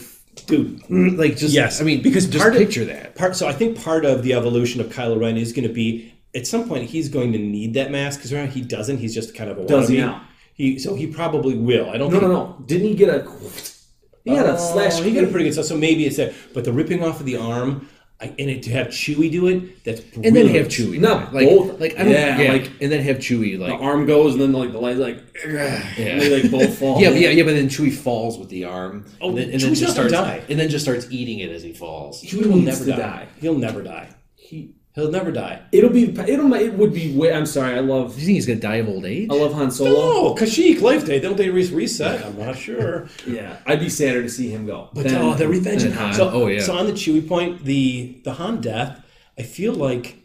[SPEAKER 3] dude,
[SPEAKER 1] Like just
[SPEAKER 3] Yes,
[SPEAKER 1] I mean,
[SPEAKER 3] because
[SPEAKER 1] just
[SPEAKER 3] part of-
[SPEAKER 1] picture that.
[SPEAKER 3] part. So I think part of the evolution of Kylo Ren is going to be at some point he's going to need that mask because right now he doesn't. He's just kind of a
[SPEAKER 2] Does he now?
[SPEAKER 3] He so he probably will. I don't.
[SPEAKER 2] no,
[SPEAKER 3] think,
[SPEAKER 2] no, no. Didn't he get a? He had a
[SPEAKER 3] Oh,
[SPEAKER 2] slash.
[SPEAKER 3] He got a pretty good stuff. So maybe it's that. But the ripping off of the arm, I, and it, to have Chewie do it, that's
[SPEAKER 1] And then have Chewie.
[SPEAKER 2] Not
[SPEAKER 1] like,
[SPEAKER 2] both.
[SPEAKER 1] Like I don't,
[SPEAKER 2] Yeah,
[SPEAKER 1] yeah,
[SPEAKER 2] like-
[SPEAKER 1] and then have Chewie like The
[SPEAKER 2] arm goes, and then like the light, like, and they like both fall.
[SPEAKER 1] Yeah, but yeah, yeah, but then Chewie falls with the arm.
[SPEAKER 3] Oh,
[SPEAKER 1] and then, and then just starts
[SPEAKER 3] die.
[SPEAKER 1] and then just starts eating it as he falls.
[SPEAKER 3] He will never
[SPEAKER 2] to
[SPEAKER 3] die.
[SPEAKER 2] die.
[SPEAKER 3] He'll never die.
[SPEAKER 2] He,
[SPEAKER 3] He'll never die.
[SPEAKER 2] it'll be. It'll. It would be. Way, I'm sorry. I love.
[SPEAKER 1] Do you think he's gonna die of old age?
[SPEAKER 2] I love Han Solo.
[SPEAKER 3] Oh, Kashyyyk, Life Day. Don't they re- reset? I'm not sure.
[SPEAKER 2] Yeah, I'd be sadder to see him go.
[SPEAKER 3] But
[SPEAKER 2] Then-
[SPEAKER 3] oh, the revenge.
[SPEAKER 1] then Han-
[SPEAKER 3] so,
[SPEAKER 1] oh, yeah.
[SPEAKER 3] So on the Chewie point, the the Han death, I feel like,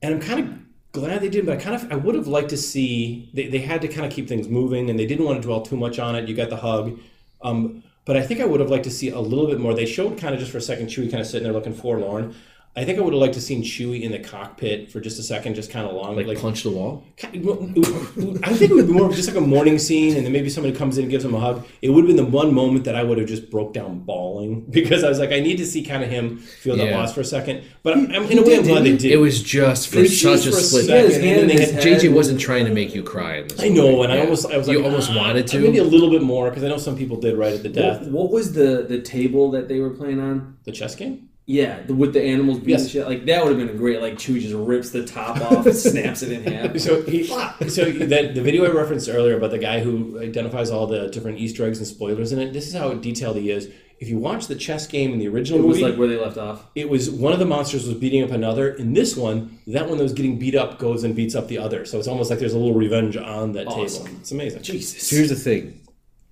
[SPEAKER 3] and I'm kind of glad they did, but I kind of I would have liked to see they, they had to kind of keep things moving, and they didn't want to dwell too much on it. You got the hug, um, but I think I would have liked to see a little bit more. They showed kind of just for a second Chewie kind of sitting there looking forlorn. I think I would have liked to seen Chewie in the cockpit for just a second, just kind of long,
[SPEAKER 1] like, punch the wall.
[SPEAKER 3] I think it would be more of just like a morning scene, and then maybe somebody comes in and gives him a hug. It would have been the one moment that I would have just broke down bawling because I was like, I need to see kind of him feel that
[SPEAKER 1] Yeah.
[SPEAKER 3] loss for a second. But I'm, I'm- in a way, I'm glad they did.
[SPEAKER 1] It was just for
[SPEAKER 3] They
[SPEAKER 1] such
[SPEAKER 3] teased
[SPEAKER 1] a split.
[SPEAKER 3] second,
[SPEAKER 2] second,
[SPEAKER 3] and then they had,
[SPEAKER 1] JJ wasn't trying to make you cry in this.
[SPEAKER 3] I know,
[SPEAKER 1] movie.
[SPEAKER 3] and I almost, I was like,
[SPEAKER 1] you almost
[SPEAKER 3] "Ah,"
[SPEAKER 1] wanted to.
[SPEAKER 3] maybe a little bit more because I know some people did right at the death.
[SPEAKER 2] What, what was the the table that they were playing on?
[SPEAKER 3] The chess game.
[SPEAKER 2] Yeah, the, with the animals being
[SPEAKER 3] Yes.
[SPEAKER 2] shit. Like that would have been a great. Like Chewie just rips the top off, and snaps it in half.
[SPEAKER 3] So he, so that the video I referenced earlier about the guy who identifies all the different Easter eggs and spoilers in it. This is how detailed he is. If you watch the chess game in the original
[SPEAKER 2] It was
[SPEAKER 3] movie,
[SPEAKER 2] like where they left off.
[SPEAKER 3] it was one of the monsters was beating up another. In this one, that one that was getting beat up goes and beats up the other. So it's almost like there's a little revenge on that
[SPEAKER 2] Awesome.
[SPEAKER 3] table. It's amazing.
[SPEAKER 2] Jesus.
[SPEAKER 1] So here's the thing: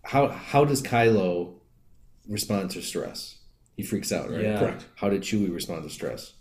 [SPEAKER 1] how how does Kylo respond to stress? He freaks out, right?
[SPEAKER 2] Yeah.
[SPEAKER 3] Correct.
[SPEAKER 1] How did Chewie respond to stress?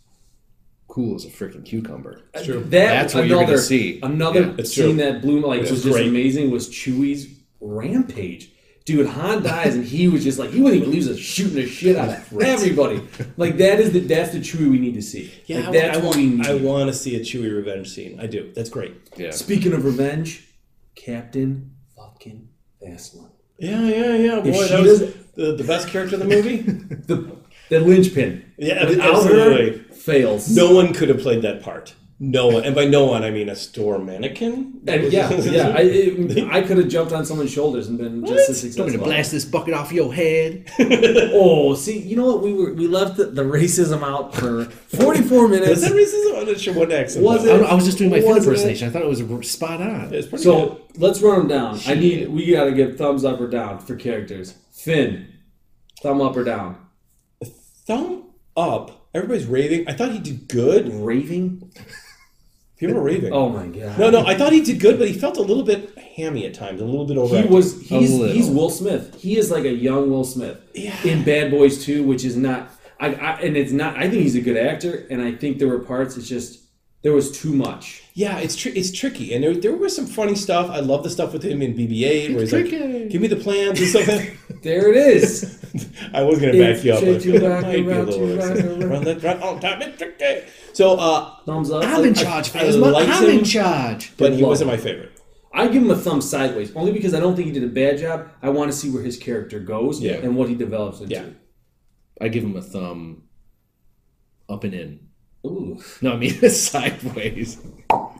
[SPEAKER 1] Cool as a freaking cucumber.
[SPEAKER 3] It's true.
[SPEAKER 2] That
[SPEAKER 1] That's what
[SPEAKER 2] another,
[SPEAKER 1] you're gonna see.
[SPEAKER 2] Another
[SPEAKER 1] Yeah,
[SPEAKER 2] scene
[SPEAKER 3] true.
[SPEAKER 2] that blew my like
[SPEAKER 3] It's
[SPEAKER 2] was just
[SPEAKER 3] great.
[SPEAKER 2] amazing was Chewie's rampage. Dude, Han dies and he was just like he wasn't even losing shooting the shit out of everybody. Like that is the that's the Chewie we need to see.
[SPEAKER 3] Yeah,
[SPEAKER 2] like,
[SPEAKER 3] I,
[SPEAKER 2] that's
[SPEAKER 3] I,
[SPEAKER 2] what
[SPEAKER 3] want,
[SPEAKER 2] we need.
[SPEAKER 3] I want to see a Chewie revenge scene. I do. That's great.
[SPEAKER 1] Yeah.
[SPEAKER 2] Speaking of revenge, Captain fucking Phasma.
[SPEAKER 3] Yeah, yeah, yeah. Boy,
[SPEAKER 2] she
[SPEAKER 3] that was
[SPEAKER 2] does-
[SPEAKER 3] the, the best character in the movie.
[SPEAKER 2] The the linchpin.
[SPEAKER 3] Yeah,
[SPEAKER 2] Without
[SPEAKER 3] absolutely.
[SPEAKER 2] her, fails.
[SPEAKER 3] no one could have played that part. No one, and by no one I mean a store mannequin.
[SPEAKER 2] And yeah, yeah. I, it, I could have jumped on someone's shoulders and been just as
[SPEAKER 1] I'm gonna blast this bucket off your head.
[SPEAKER 2] Oh, see, you know what? We were we left the, the racism out for 44
[SPEAKER 3] Was
[SPEAKER 2] minutes.
[SPEAKER 3] that racism? I'm not sure what accent.
[SPEAKER 2] Was
[SPEAKER 3] that
[SPEAKER 2] it?
[SPEAKER 1] I, I was just doing my Finn
[SPEAKER 2] Wasn't it?
[SPEAKER 1] impersonation. I thought it was spot on.
[SPEAKER 3] It's pretty
[SPEAKER 2] So let's run them down. I need we gotta give thumbs up or down for characters. Finn, thumb up or down.
[SPEAKER 3] Thumb up. Everybody's raving. I thought he did good.
[SPEAKER 2] Raving?
[SPEAKER 3] People are raving.
[SPEAKER 2] Oh my god.
[SPEAKER 3] No, no, I thought he did good, but he felt a little bit hammy at times, a little bit over.
[SPEAKER 2] He was he's he's Will Smith. He is like a young Will Smith.
[SPEAKER 3] Yeah.
[SPEAKER 2] In Bad Boys 2, which is not I, I and it's not I think he's a good actor and I think there were parts it's just there was too much.
[SPEAKER 3] Yeah, it's tr- it's tricky, and there, there was some funny stuff. I love the stuff with him in BB-8, where he's like,
[SPEAKER 1] tricky.
[SPEAKER 3] "Give me the plans" and stuff.
[SPEAKER 2] There it is.
[SPEAKER 3] I was gonna back you up. but
[SPEAKER 2] tricky,
[SPEAKER 3] it
[SPEAKER 2] rock,
[SPEAKER 3] might be a little
[SPEAKER 2] rock,
[SPEAKER 3] racist. Run that right on time. It's tricky. So, uh,
[SPEAKER 2] Thumbs up.
[SPEAKER 1] I'm in
[SPEAKER 2] I-
[SPEAKER 1] charge,
[SPEAKER 3] I
[SPEAKER 1] Phasma.
[SPEAKER 3] liked
[SPEAKER 1] I'm
[SPEAKER 3] him.
[SPEAKER 1] in charge.
[SPEAKER 3] but he wasn't my favorite.
[SPEAKER 2] I give him a thumb sideways, only because I don't think he did a bad job. I want to see where his character goes
[SPEAKER 3] Yeah.
[SPEAKER 2] and what he develops into.
[SPEAKER 3] Yeah.
[SPEAKER 1] I give him a thumb up and in.
[SPEAKER 2] Ooh.
[SPEAKER 1] No, I mean sideways.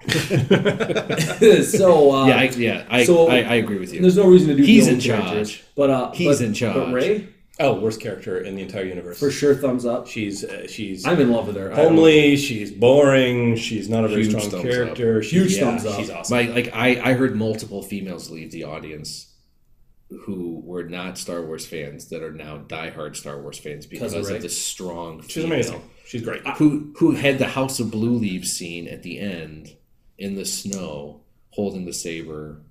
[SPEAKER 2] so uh,
[SPEAKER 1] yeah, I, yeah, I,
[SPEAKER 2] so-
[SPEAKER 1] I, I agree with you.
[SPEAKER 2] there's no reason to do
[SPEAKER 1] He's in charge.
[SPEAKER 2] but uh,
[SPEAKER 1] He's
[SPEAKER 2] but-
[SPEAKER 1] in charge.
[SPEAKER 2] But Rey,
[SPEAKER 3] Oh, worst character in the entire universe.
[SPEAKER 2] for sure, thumbs up.
[SPEAKER 3] She's uh, she's
[SPEAKER 2] I'm in love with her.
[SPEAKER 3] Homely. She's boring. She's not a very
[SPEAKER 1] Huge
[SPEAKER 3] strong character. She's,
[SPEAKER 2] Huge
[SPEAKER 3] yeah,
[SPEAKER 2] thumbs up.
[SPEAKER 3] She's awesome.
[SPEAKER 1] My like I, I heard multiple females leave the audience who were not Star Wars fans that are now diehard Star Wars fans because
[SPEAKER 2] of
[SPEAKER 1] of, the strong
[SPEAKER 3] She's amazing. She's great.
[SPEAKER 1] who who had the House of Blue Leaves scene at the end in the snow holding the saber.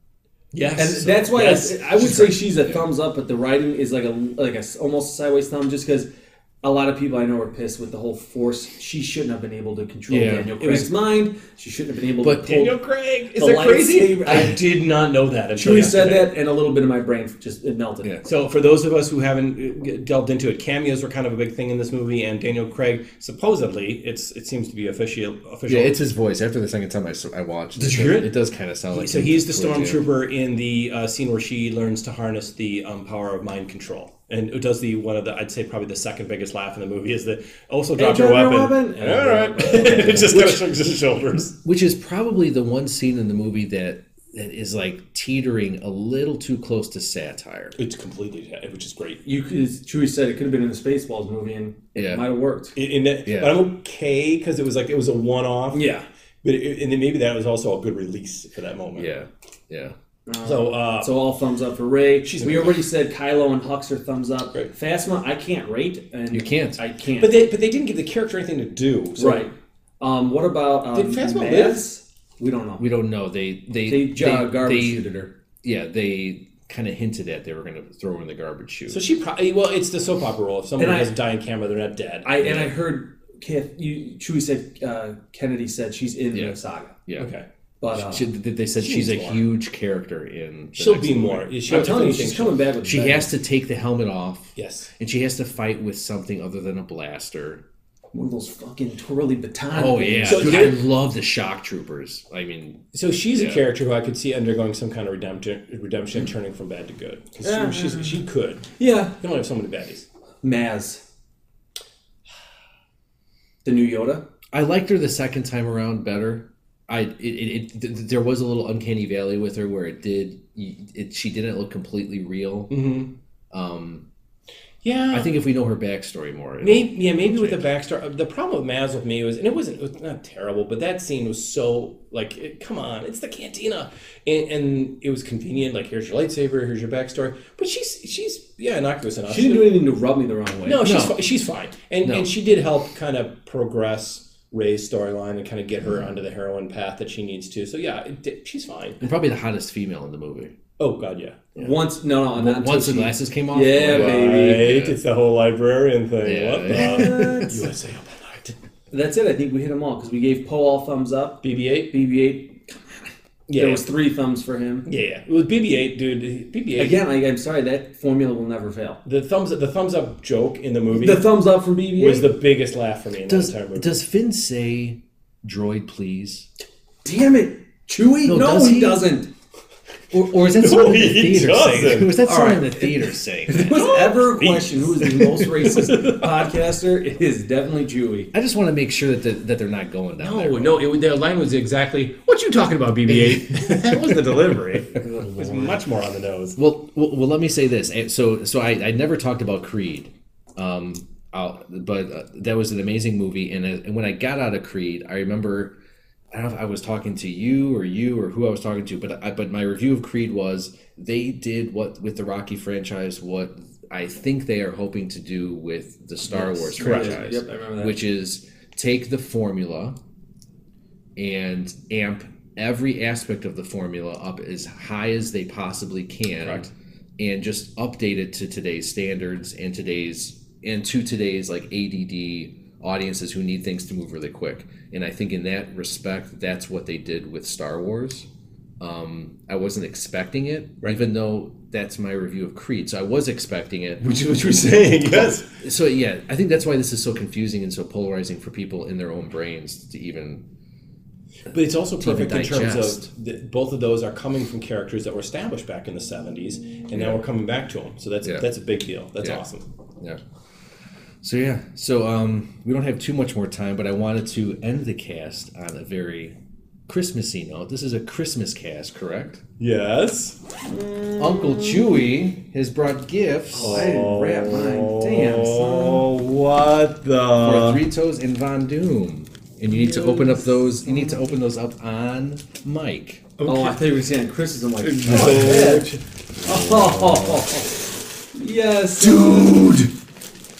[SPEAKER 3] Yes,
[SPEAKER 2] and that's why
[SPEAKER 3] Yes.
[SPEAKER 2] I, I would
[SPEAKER 3] She's
[SPEAKER 2] say
[SPEAKER 3] great.
[SPEAKER 2] she's a thumbs up, but the writing is like a like a almost sideways thumb, just because a lot of people I know are pissed with the whole force. She shouldn't have been able to control
[SPEAKER 1] Yeah.
[SPEAKER 2] Daniel
[SPEAKER 3] It was-
[SPEAKER 2] Craig's mind. She shouldn't have been able
[SPEAKER 1] But
[SPEAKER 2] to pull.
[SPEAKER 3] Daniel Craig, is that crazy?
[SPEAKER 2] lightsaber-
[SPEAKER 3] I did not know that until
[SPEAKER 2] Chewie said
[SPEAKER 3] yesterday.
[SPEAKER 2] that, and a little bit of my brain just it melted.
[SPEAKER 1] Yeah.
[SPEAKER 3] So, for those of us who haven't uh, delved into it, cameos were kind of a big thing in this movie, and Daniel Craig supposedly it's it seems to be official. official.
[SPEAKER 1] Yeah, it's his voice. After the second time I watched,
[SPEAKER 3] Did
[SPEAKER 1] it,
[SPEAKER 3] you hear it?
[SPEAKER 1] It does kind of sound like.
[SPEAKER 3] so he's the
[SPEAKER 1] towards the end.
[SPEAKER 3] stormtrooper in the uh, scene where she learns to harness the um, power of mind control, and it does the one of the I'd say probably the second biggest laugh in the movie is the also drop your
[SPEAKER 2] drop your
[SPEAKER 3] weapon.
[SPEAKER 2] weapon.
[SPEAKER 3] All right, it just kind of shrugs his shoulders.
[SPEAKER 1] which is probably the one scene in the movie that that is like teetering a little too close to satire.
[SPEAKER 3] It's completely, which is great.
[SPEAKER 2] You as Chewie said, it could have been in the Spaceballs movie, and
[SPEAKER 1] Yeah.
[SPEAKER 2] it might have worked.
[SPEAKER 3] In, in that,
[SPEAKER 1] Yeah.
[SPEAKER 3] but I'm okay because it was like it was a one-off.
[SPEAKER 2] Yeah.
[SPEAKER 3] But it, and then maybe that was also a good release for that moment.
[SPEAKER 1] Yeah, yeah.
[SPEAKER 3] So, uh,
[SPEAKER 2] So all thumbs up for Rey.
[SPEAKER 3] She's
[SPEAKER 2] we already said Kylo and Hux are thumbs up.
[SPEAKER 3] Right.
[SPEAKER 2] Phasma, I can't rate, and
[SPEAKER 1] You can't.
[SPEAKER 2] I can't.
[SPEAKER 3] but they but they didn't give the character anything to do. So
[SPEAKER 2] right. Um, what about um,
[SPEAKER 3] Did Phasma
[SPEAKER 2] Maz?
[SPEAKER 3] live?
[SPEAKER 2] We don't know.
[SPEAKER 1] We don't know. They they
[SPEAKER 2] They, uh,
[SPEAKER 1] they-
[SPEAKER 2] garbage
[SPEAKER 1] they-
[SPEAKER 2] shooted her.
[SPEAKER 1] Yeah, they kind of hinted at they were going to throw her in the garbage chute.
[SPEAKER 3] So she probably well, it's the soap opera role. If someone
[SPEAKER 2] And I-
[SPEAKER 3] doesn't die in camera, they're not dead.
[SPEAKER 2] I and I heard Kath, you, Chewie said uh, Kennedy said she's in
[SPEAKER 1] Yeah.
[SPEAKER 2] the saga,
[SPEAKER 1] yeah.
[SPEAKER 3] okay,
[SPEAKER 2] but uh,
[SPEAKER 1] She, they they said
[SPEAKER 3] She
[SPEAKER 1] she's a
[SPEAKER 3] more.
[SPEAKER 1] huge character in. the
[SPEAKER 3] she'll be
[SPEAKER 1] movie.
[SPEAKER 3] more. She,
[SPEAKER 2] I'm telling you, she's coming back with.
[SPEAKER 1] She has to take the helmet off,
[SPEAKER 3] Yes.
[SPEAKER 1] and she has to fight with something other than a blaster.
[SPEAKER 2] one of those fucking twirly baton.
[SPEAKER 1] Oh yeah,
[SPEAKER 3] So
[SPEAKER 1] Dude, I love the shock troopers. I mean,
[SPEAKER 3] So she's
[SPEAKER 1] Yeah.
[SPEAKER 3] a character who I could see undergoing some kind of redemption, redemption, turning from bad to good.
[SPEAKER 2] Yeah.
[SPEAKER 3] she, she's, she could.
[SPEAKER 2] yeah.
[SPEAKER 3] You don't have so many baddies.
[SPEAKER 2] Maz, the new Yoda.
[SPEAKER 1] I liked her the second time around better. I it, it, it th- there was a little uncanny valley with her where it did it she didn't look completely real.
[SPEAKER 3] Mm-hmm.
[SPEAKER 1] Um,
[SPEAKER 3] Yeah,
[SPEAKER 1] I think if we know her backstory more,
[SPEAKER 3] Maybe, yeah, maybe with the backstory. The problem with Maz with me was, and it wasn't, it was not terrible, but that scene was so like, it, come on, it's the cantina, and, and it was convenient. Like, here's your lightsaber, here's your backstory. But she's, she's, yeah, innocuous enough.
[SPEAKER 2] She didn't do anything to rub me the wrong way.
[SPEAKER 3] no, she's
[SPEAKER 1] No.
[SPEAKER 3] fi- she's fine, and
[SPEAKER 1] No.
[SPEAKER 3] and she did help kind of progress Rey's storyline and kind of get her onto the heroine path that she needs to. So yeah, it, she's fine.
[SPEAKER 1] and probably the hottest female in the movie.
[SPEAKER 3] Oh God, yeah.
[SPEAKER 2] Once, no, no, not until
[SPEAKER 1] Once the
[SPEAKER 2] she-
[SPEAKER 1] glasses came off,
[SPEAKER 2] Yeah,
[SPEAKER 1] oh,
[SPEAKER 2] baby.
[SPEAKER 3] Right, it's the whole librarian thing.
[SPEAKER 1] Yeah.
[SPEAKER 3] What the USA up all night.
[SPEAKER 2] That's it. I think we hit them all because we gave Poe all thumbs up.
[SPEAKER 3] BB-8.
[SPEAKER 2] BB-8,
[SPEAKER 3] Yeah,
[SPEAKER 2] there was three thumbs for him.
[SPEAKER 3] yeah, yeah. It was BB-8, dude. BB-8.
[SPEAKER 2] Again, I, I'm sorry, that formula will never fail.
[SPEAKER 3] The thumbs the thumbs up joke in the movie
[SPEAKER 2] The thumbs up from BB-8.
[SPEAKER 3] was the biggest laugh for me in
[SPEAKER 1] Does
[SPEAKER 3] the entire movie.
[SPEAKER 1] does Finn say "droid, please"?
[SPEAKER 2] Damn it, Chewie!
[SPEAKER 1] No,
[SPEAKER 2] No,
[SPEAKER 1] does
[SPEAKER 2] he,
[SPEAKER 1] he?
[SPEAKER 2] doesn't.
[SPEAKER 1] Or, or is that
[SPEAKER 3] No,
[SPEAKER 1] someone in the theater
[SPEAKER 3] doesn't.
[SPEAKER 1] saying? Was that someone
[SPEAKER 2] right.
[SPEAKER 1] in the theater saying?
[SPEAKER 2] If there was ever a question who is the most racist podcaster, it is definitely Chewie.
[SPEAKER 1] I just want to make sure that the, that they're not going down there.
[SPEAKER 3] no, no, it, the line was exactly what you talking about, BB-8. that was the delivery. It was much more on the nose.
[SPEAKER 1] Well, well, well, let me say this. So, so I, I never talked about Creed, um, I'll, but uh, that was an amazing movie. And, uh, and when I got out of Creed, I remember I don't know if I was talking to you or you or who I was talking to, but I, but my review of Creed was they did what with the Rocky franchise what I think they are hoping to do with the Star Wars
[SPEAKER 3] correct.
[SPEAKER 1] franchise,
[SPEAKER 2] Yep, I remember that.
[SPEAKER 1] which is take the formula and amp every aspect of the formula up as high as they possibly can
[SPEAKER 3] Correct.
[SPEAKER 1] and just update it to today's standards and today's and to today's like ADD audiences who need things to move really quick. And I think in that respect, that's what they did with Star Wars. Um, I wasn't expecting it, even though that's my review of Creed. So I was expecting it.
[SPEAKER 3] Which is what you're saying, yes.
[SPEAKER 1] So yeah, I think that's why this is so confusing and so polarizing for people in their own brains to even.
[SPEAKER 3] But it's also perfect in terms of the, both of those are coming from characters that were established back in the 70s, and now we're coming back to them. So that's
[SPEAKER 1] Yeah.
[SPEAKER 3] that's a big deal. That's
[SPEAKER 1] Yeah.
[SPEAKER 3] awesome.
[SPEAKER 1] Yeah. So yeah, so um, we don't have too much more time, but I wanted to end the cast on a very Christmassy note. This is a Christmas cast, correct?
[SPEAKER 3] Yes.
[SPEAKER 1] Uncle Chewy has brought gifts Oh,
[SPEAKER 2] I didn't wrap mine. Damn, son.
[SPEAKER 3] Oh, what
[SPEAKER 1] for
[SPEAKER 3] the?
[SPEAKER 1] Three Toes and Von Doom, and you need to open up those. You need to open those up on mic.
[SPEAKER 2] Oh, I thought you were saying Chris is. I'm like,
[SPEAKER 3] Oh,
[SPEAKER 2] oh, yes, dude.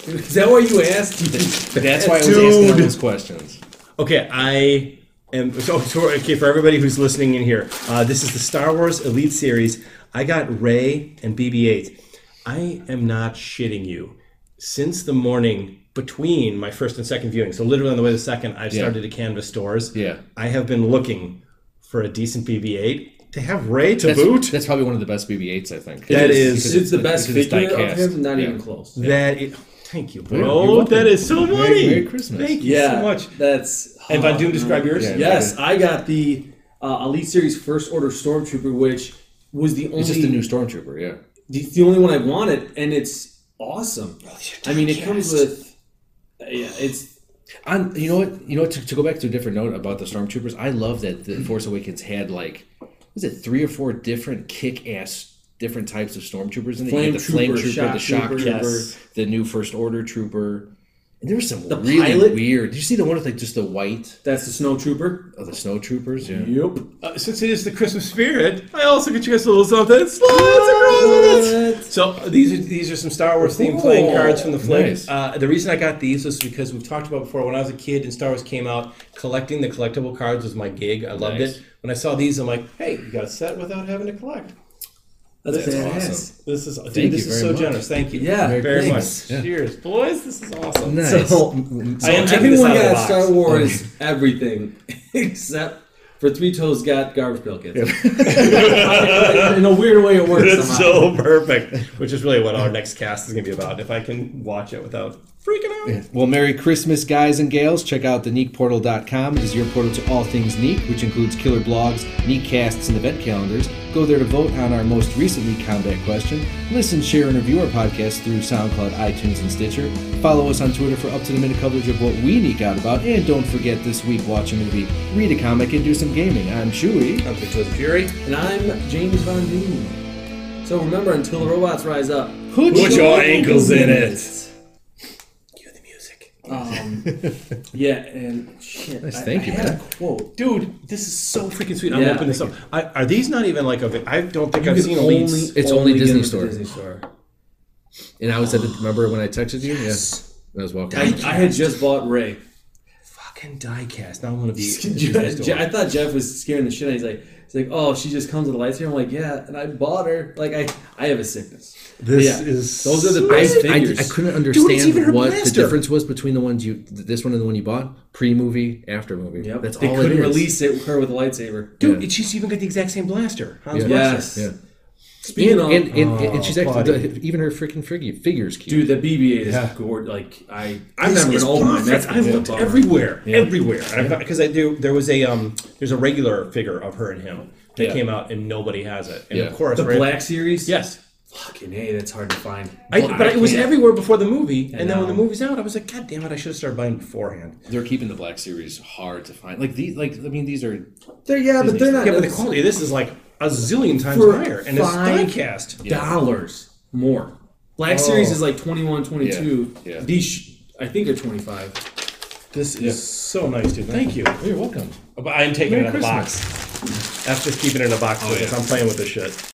[SPEAKER 2] Is that why you asked?
[SPEAKER 1] That's why I was asking all
[SPEAKER 3] Dude.
[SPEAKER 1] those questions.
[SPEAKER 3] Okay, I am. So, so okay, for everybody who's listening in here, uh, this is the Star Wars Elite Series. I got Rey and BB-8. I am not shitting you. Since the morning between my first and second viewing. So literally on the way to the second, I've started to canvas stores.
[SPEAKER 1] Yeah.
[SPEAKER 3] I have been looking for a decent BB-8. They have Rey to
[SPEAKER 1] That's,
[SPEAKER 3] boot.
[SPEAKER 1] that's probably one of the best BB-8s, I think.
[SPEAKER 3] That
[SPEAKER 1] Because it's-
[SPEAKER 2] It's the best
[SPEAKER 1] because it's
[SPEAKER 2] figure of
[SPEAKER 1] die-cast.
[SPEAKER 2] him, not
[SPEAKER 1] Yeah.
[SPEAKER 2] even close.
[SPEAKER 3] That is, thank you,
[SPEAKER 1] you're
[SPEAKER 3] bro.
[SPEAKER 1] welcome.
[SPEAKER 3] that is so
[SPEAKER 1] Merry-
[SPEAKER 3] money.
[SPEAKER 1] Merry Christmas.
[SPEAKER 3] Thank you
[SPEAKER 2] Yeah,
[SPEAKER 3] so much.
[SPEAKER 2] that's.
[SPEAKER 3] And Von Doom, describe yours.
[SPEAKER 1] Yeah.
[SPEAKER 2] Yes, I got the uh, Elite Series First Order Stormtrooper, which was the only
[SPEAKER 1] It's just a new stormtrooper, yeah.
[SPEAKER 2] it's the only one I wanted, and it's awesome. I mean, it comes with yeah, it's
[SPEAKER 1] On you know what you know what to, to go back to a different note about the stormtroopers. I love that the Force Awakens had like was it three or four different kick ass different types of stormtroopers in it. You
[SPEAKER 2] Flame
[SPEAKER 1] the flame
[SPEAKER 2] trooper,
[SPEAKER 1] trooper, the shock
[SPEAKER 2] trooper,
[SPEAKER 3] yes.
[SPEAKER 1] the new First Order trooper. And there was some
[SPEAKER 2] The
[SPEAKER 1] really
[SPEAKER 2] pilot?
[SPEAKER 1] weird. Did you see the one with like just the white
[SPEAKER 2] that's the Snow Trooper.
[SPEAKER 1] of the snow troopers? Yeah.
[SPEAKER 2] Yep.
[SPEAKER 3] Uh, since it is the Christmas spirit, I also get you guys a little something. Slides across with it. So uh, these are these are some Star Wars themed playing cards from the flick.
[SPEAKER 1] Nice.
[SPEAKER 3] Uh, the reason I got these was because we've talked about before. When I was a kid and Star Wars came out, collecting the collectible cards was my gig. I loved
[SPEAKER 1] Nice.
[SPEAKER 3] it. When I saw these, I'm like, hey, you got a set without having to collect.
[SPEAKER 2] That's,
[SPEAKER 3] That's
[SPEAKER 2] badass.
[SPEAKER 3] awesome. This is dude,
[SPEAKER 1] Thank
[SPEAKER 3] this
[SPEAKER 1] you
[SPEAKER 3] is so
[SPEAKER 1] much.
[SPEAKER 3] generous. Thank you.
[SPEAKER 2] Yeah,
[SPEAKER 3] very
[SPEAKER 2] thanks.
[SPEAKER 3] much.
[SPEAKER 1] Yeah.
[SPEAKER 3] Cheers, boys. This is awesome.
[SPEAKER 1] Nice.
[SPEAKER 2] So,
[SPEAKER 3] I am taking this
[SPEAKER 2] everyone
[SPEAKER 3] out of
[SPEAKER 2] got. Star Wars everything except for Three Toes got Garbage Pail Kids. In a weird way, it works
[SPEAKER 3] It's
[SPEAKER 2] somehow.
[SPEAKER 3] so perfect. Which is really what our next cast is going to be about. If I can watch it without freaking out.
[SPEAKER 1] Well, Merry Christmas, guys and gals. Check out the neekportal.com. It is your portal to all things Neek, which includes killer blogs, Neek casts, and event calendars. Go there to vote on our most recent Neek Combat question. Listen, share, and review our podcast through SoundCloud, iTunes, and Stitcher. Follow us on Twitter for up-to-the-minute coverage of what we neek out about. And don't forget this week, watch a movie, read a comic, and do some gaming. I'm Chewy.
[SPEAKER 3] I'm Victor Fury.
[SPEAKER 2] And I'm James Von Doom. So remember, until the robots rise up,
[SPEAKER 1] Put,
[SPEAKER 3] Put your ankles in it. Cue the music.
[SPEAKER 2] Um, yeah, and shit.
[SPEAKER 1] Nice,
[SPEAKER 2] I-
[SPEAKER 1] thank
[SPEAKER 2] I
[SPEAKER 1] you,
[SPEAKER 2] had
[SPEAKER 1] man.
[SPEAKER 2] a quote.
[SPEAKER 3] Dude, this is so freaking sweet. I'm
[SPEAKER 2] Yeah,
[SPEAKER 3] opening this up. I, are these not even like a? I don't think I've
[SPEAKER 2] You
[SPEAKER 3] seen
[SPEAKER 2] can
[SPEAKER 3] elites.
[SPEAKER 1] It's only
[SPEAKER 2] get
[SPEAKER 1] Disney
[SPEAKER 2] them at
[SPEAKER 1] Store.
[SPEAKER 2] Disney Store.
[SPEAKER 1] And I was at the, remember when I texted you? Yes. I was walking.
[SPEAKER 2] I, I had just bought Rey.
[SPEAKER 3] Fucking diecast. Now I'm gonna be.
[SPEAKER 2] Je- I thought Jeff was scaring the shit out. of me. He's like, he's like, oh, she just comes with a lightsaber. I'm like, yeah, and I bought her. Like, I, I have a sickness.
[SPEAKER 3] This
[SPEAKER 2] Yeah.
[SPEAKER 3] is
[SPEAKER 2] Those are the
[SPEAKER 1] I,
[SPEAKER 2] best
[SPEAKER 1] I,
[SPEAKER 2] figures.
[SPEAKER 1] I couldn't understand
[SPEAKER 3] her
[SPEAKER 1] what the difference was between the ones you, this one and the one you bought, pre-movie, after movie.
[SPEAKER 2] Yep.
[SPEAKER 1] That's
[SPEAKER 2] they
[SPEAKER 1] all
[SPEAKER 2] couldn't
[SPEAKER 1] it is.
[SPEAKER 2] release it her with a lightsaber.
[SPEAKER 3] Dude,
[SPEAKER 1] Yeah.
[SPEAKER 3] she's even got the exact same blaster. Han's
[SPEAKER 1] Yeah.
[SPEAKER 3] blaster.
[SPEAKER 2] Yes.
[SPEAKER 1] Yeah.
[SPEAKER 2] Speaking
[SPEAKER 1] And,
[SPEAKER 2] of,
[SPEAKER 1] and, and, and she's actually the, even her freaking figure, figures cute.
[SPEAKER 2] dude, the BB-8 is
[SPEAKER 3] Yeah.
[SPEAKER 2] gorgeous. Like, I, I've
[SPEAKER 3] This
[SPEAKER 2] never
[SPEAKER 3] is
[SPEAKER 2] been old mine.
[SPEAKER 3] perfect.
[SPEAKER 2] That's
[SPEAKER 3] I looked
[SPEAKER 2] bummer.
[SPEAKER 3] everywhere, everywhere, because I do. There was a um, there's a regular figure of her and him that
[SPEAKER 1] Yeah.
[SPEAKER 3] came out, and nobody has it. And
[SPEAKER 1] Yeah.
[SPEAKER 3] of course,
[SPEAKER 2] The
[SPEAKER 3] right-
[SPEAKER 2] Black Series.
[SPEAKER 3] Yes,
[SPEAKER 2] Fucking hey, that's hard to find.
[SPEAKER 3] I, but
[SPEAKER 2] I
[SPEAKER 3] it was everywhere before the movie, and then when the movie's out, I was like, God damn it! I should have started buying beforehand.
[SPEAKER 1] They're keeping the Black Series hard to find. Like these, like I mean, these are
[SPEAKER 2] They're, yeah, but they're not.
[SPEAKER 3] Yeah, but the quality this is like a zillion times
[SPEAKER 2] For
[SPEAKER 3] higher, and it's
[SPEAKER 2] five-
[SPEAKER 3] diecast.
[SPEAKER 2] dollars more. Black oh. Series is like 21, 22.
[SPEAKER 1] Yeah, yeah.
[SPEAKER 2] These, sh- I think, are 25.
[SPEAKER 3] This is so nice, dude. Thank you.
[SPEAKER 1] You're welcome.
[SPEAKER 3] Oh, but I'm taking
[SPEAKER 1] Merry
[SPEAKER 3] it in a box. That's just keeping it in a box oh, because
[SPEAKER 1] yeah.
[SPEAKER 3] I'm playing with this shit.